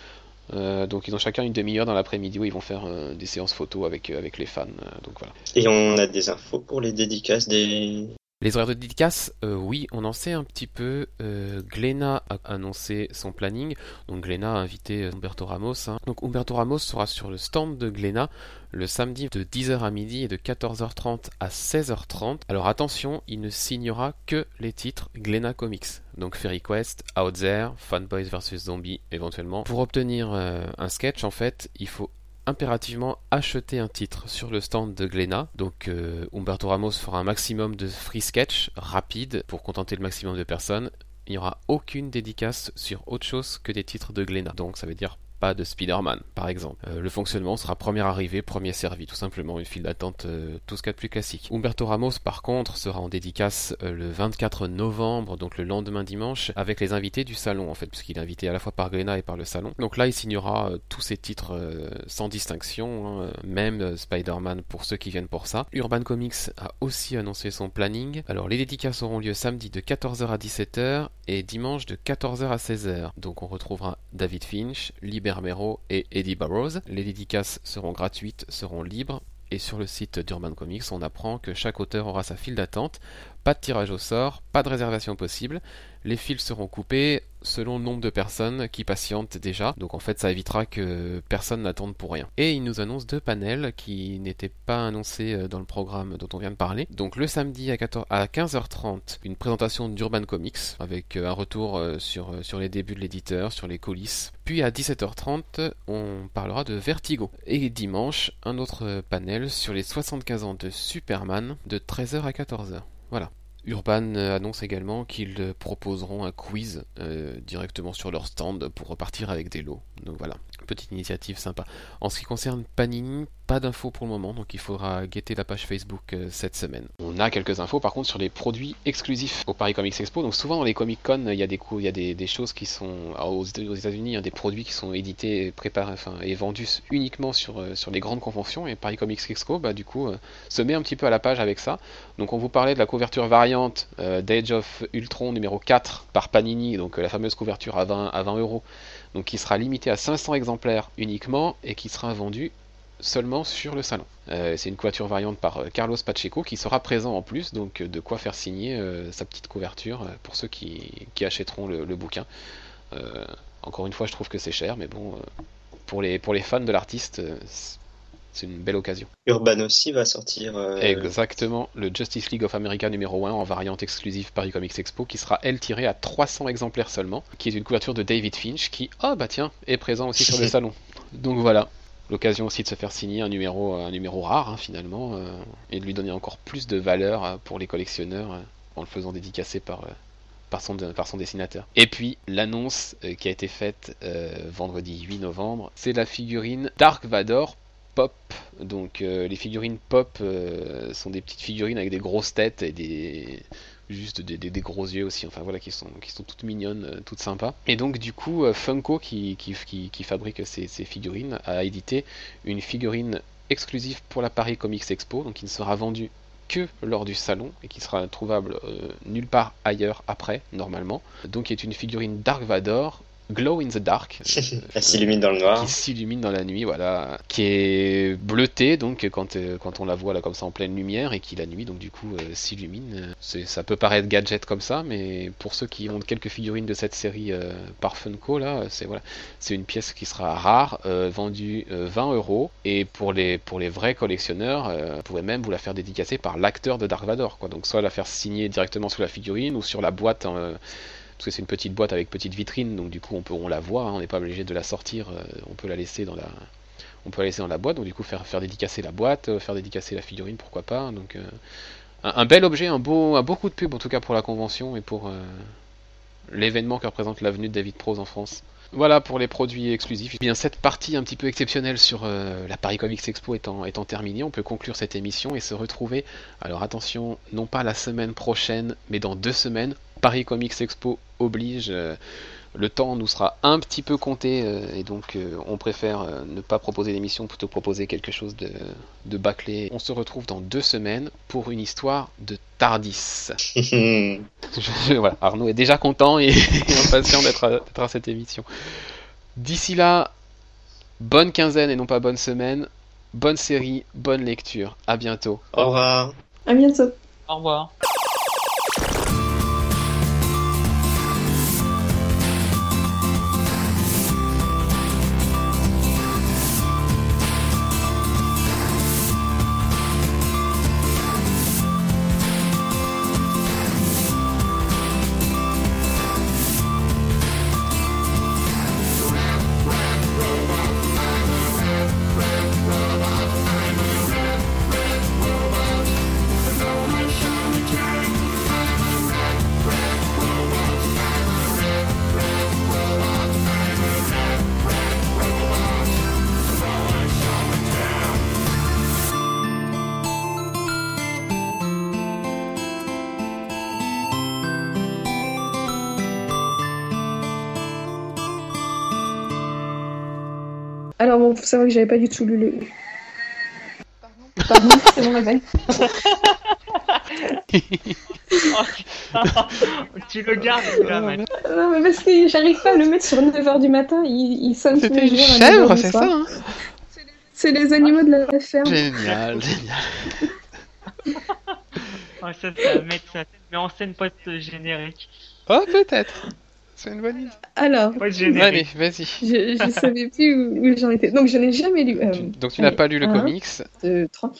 Euh, donc ils ont chacun une demi-heure dans l'après-midi où ils vont faire euh, des séances photos avec, euh, avec les fans. donc voilà. Et on a des infos pour les dédicaces des, les horaires de dédicace, euh, oui, on en sait un petit peu. Euh, Glenna a annoncé son planning. Donc Glenna a invité euh, Humberto Ramos. Hein. Donc Humberto Ramos sera sur le stand de Glenna le samedi de 10h à midi et de 14h30 à 16h30. Alors attention, il ne signera que les titres Glenna Comics. Donc Fairy Quest, Out There, Fanboys vs Zombies éventuellement. Pour obtenir un sketch, en fait, il faut impérativement acheter un titre sur le stand de Glénat. Donc euh, Humberto Ramos fera un maximum de free sketch rapide pour contenter le maximum de personnes. Il n'y aura aucune dédicace sur autre chose que des titres de Glénat. Donc ça veut dire de Spider-Man, par exemple. Euh, le fonctionnement sera première arrivée, premier servi, tout simplement, une file d'attente, euh, tout ce qu'il y a de plus classique. Humberto Ramos, par contre, sera en dédicace euh, le 24 novembre, donc le lendemain dimanche, avec les invités du salon, en fait, puisqu'il est invité à la fois par Glenna et par le salon. Donc là, il signera tous ses titres sans distinction, hein, même Spider-Man pour ceux qui viennent pour ça. Urban Comics a aussi annoncé son planning. Alors, les dédicaces auront lieu samedi de 14h à 17h et dimanche de 14h à 16h. Donc, on retrouvera David Finch, Liber Et Eddie Burroughs. Les dédicaces seront gratuites, seront libres. Et sur le site d'Urban Comics, on apprend que chaque auteur aura sa file d'attente. Pas de tirage au sort, pas de réservation possible. Les fils seront coupés selon le nombre de personnes qui patientent déjà. Donc en fait, ça évitera que personne n'attende pour rien. Et il nous annonce deux panels qui n'étaient pas annoncés euh, dans le programme dont on vient de parler. Donc le samedi à, 15h30, une présentation d'Urban Comics avec euh, un retour euh, sur, sur les débuts de l'éditeur, sur les coulisses. Puis à 17h30, on parlera de Vertigo. Et dimanche, un autre panel sur les 75 ans de Superman de 13h à 14h. Voilà. Urban annonce également qu'ils proposeront un quiz euh, directement sur leur stand pour repartir avec des lots. Donc voilà, petite initiative sympa. En ce qui concerne Panini, pas d'infos pour le moment, donc il faudra guetter la page Facebook euh, cette semaine. On a quelques infos par contre sur les produits exclusifs au Paris Comics Expo. Donc souvent dans les Comic Con, il y a des, il y a des, choses qui sont aux États-Unis, a des produits qui sont édités, préparés, et vendus uniquement sur, euh, sur les grandes conventions. Et Paris Comics Expo, bah, du coup, euh, se met un petit peu à la page avec ça. Donc on vous parlait de la couverture variante d'Age of Ultron numéro 4 par Panini, donc la fameuse couverture à 20, à 20 euros donc qui sera limitée à 500 exemplaires uniquement et qui sera vendue seulement sur le salon. Euh, c'est une couverture variante par euh, Carlos Pacheco qui sera présent en plus, donc euh, de quoi faire signer sa petite couverture pour ceux qui, achèteront le, bouquin. encore une fois, je trouve que c'est cher, mais bon, pour les fans de l'artiste, c'est une belle occasion. Urban aussi va sortir. Exactement, le Justice League of America numéro 1 en variante exclusive Paris Comics Expo, qui sera elle tirée à 300 exemplaires seulement, qui est une couverture de David Finch, qui, oh bah tiens, est présent aussi sur le salon. Donc voilà, L'occasion aussi de se faire signer un numéro, un numéro rare hein, finalement, euh, et de lui donner encore plus de valeur euh, pour les collectionneurs euh, en le faisant dédicacer par, par, son, par son dessinateur. Et puis l'annonce qui a été faite vendredi 8 novembre, c'est la figurine Dark Vador Pop. Donc les figurines Pop sont des petites figurines avec des grosses têtes et des juste des, gros yeux aussi, enfin voilà, qui sont, toutes mignonnes, euh, toutes sympas. Et donc du coup, euh, Funko, qui, fabrique ces, figurines, a édité une figurine exclusive pour la Paris Comics Expo, donc qui ne sera vendue que lors du salon et qui sera trouvable euh, nulle part ailleurs après, normalement. Donc qui est une figurine Dark Vador Glow in the Dark. Elle s'illumine dans le noir. Qui s'illumine dans la nuit, voilà. Qui est bleutée, donc, quand, euh, quand on la voit là comme ça en pleine lumière et qui la nuit, donc du coup, euh, s'illumine. Ça peut paraître gadget comme ça, mais pour ceux qui ont quelques figurines de cette série euh, par Funko, là, c'est voilà, c'est une pièce qui sera rare, vendue 20 euros. Et pour les, pour les vrais collectionneurs, vous pouvez même vous la faire dédicacer par l'acteur de Dark Vador, quoi. Donc soit la faire signer directement sous la figurine ou sur la boîte parce que c'est une petite boîte avec petite vitrine, donc du coup on, peut, on la voit, hein, on n'est pas obligé de la sortir, euh, on peut la laisser dans la, on peut la laisser dans la boîte, donc du coup faire, faire dédicacer la boîte, faire dédicacer la figurine, pourquoi pas. Donc un, bel objet, un beau, un beau coup de pub en tout cas pour la convention et pour l'événement que représente l'avenue de David Prose en France. Voilà pour les produits exclusifs. Eh bien cette partie un petit peu exceptionnelle sur euh, la Paris Comics Expo étant, étant terminée, on peut conclure cette émission et se retrouver. Alors attention, non pas la semaine prochaine, mais dans deux semaines. Paris Comics Expo oblige. Euh, le temps nous sera un petit peu compté euh, et donc euh, on préfère euh, ne pas proposer d'émission plutôt proposer quelque chose de, de bâclé. On se retrouve dans deux semaines pour une histoire de Tardis. voilà, Arnaud est déjà content et, impatient d'être à, cette émission. D'ici là, bonne quinzaine et non pas bonne semaine. Bonne série, bonne lecture. À bientôt. Au revoir. À bientôt. Au revoir. Faut savoir que j'avais pas du tout lu le. Pardon, Pardon c'est mon réveil. tu le gardes là, mec. Non, mais parce que j'arrive pas à le mettre sur 9h du matin, il, il sonne C'était une chèvre, c'est ça hein C'est les animaux de la ferme. Génial, génial. oh, ça, ça mettre ça met en scène post-générique. Oh, peut-être. C'est une bonne idée. Alors, allez, vas-y. Je, ne savais plus où, j'en étais. Donc, je n'ai jamais lu. Euh, donc, tu n'as pas lu le comics. Deux, trois.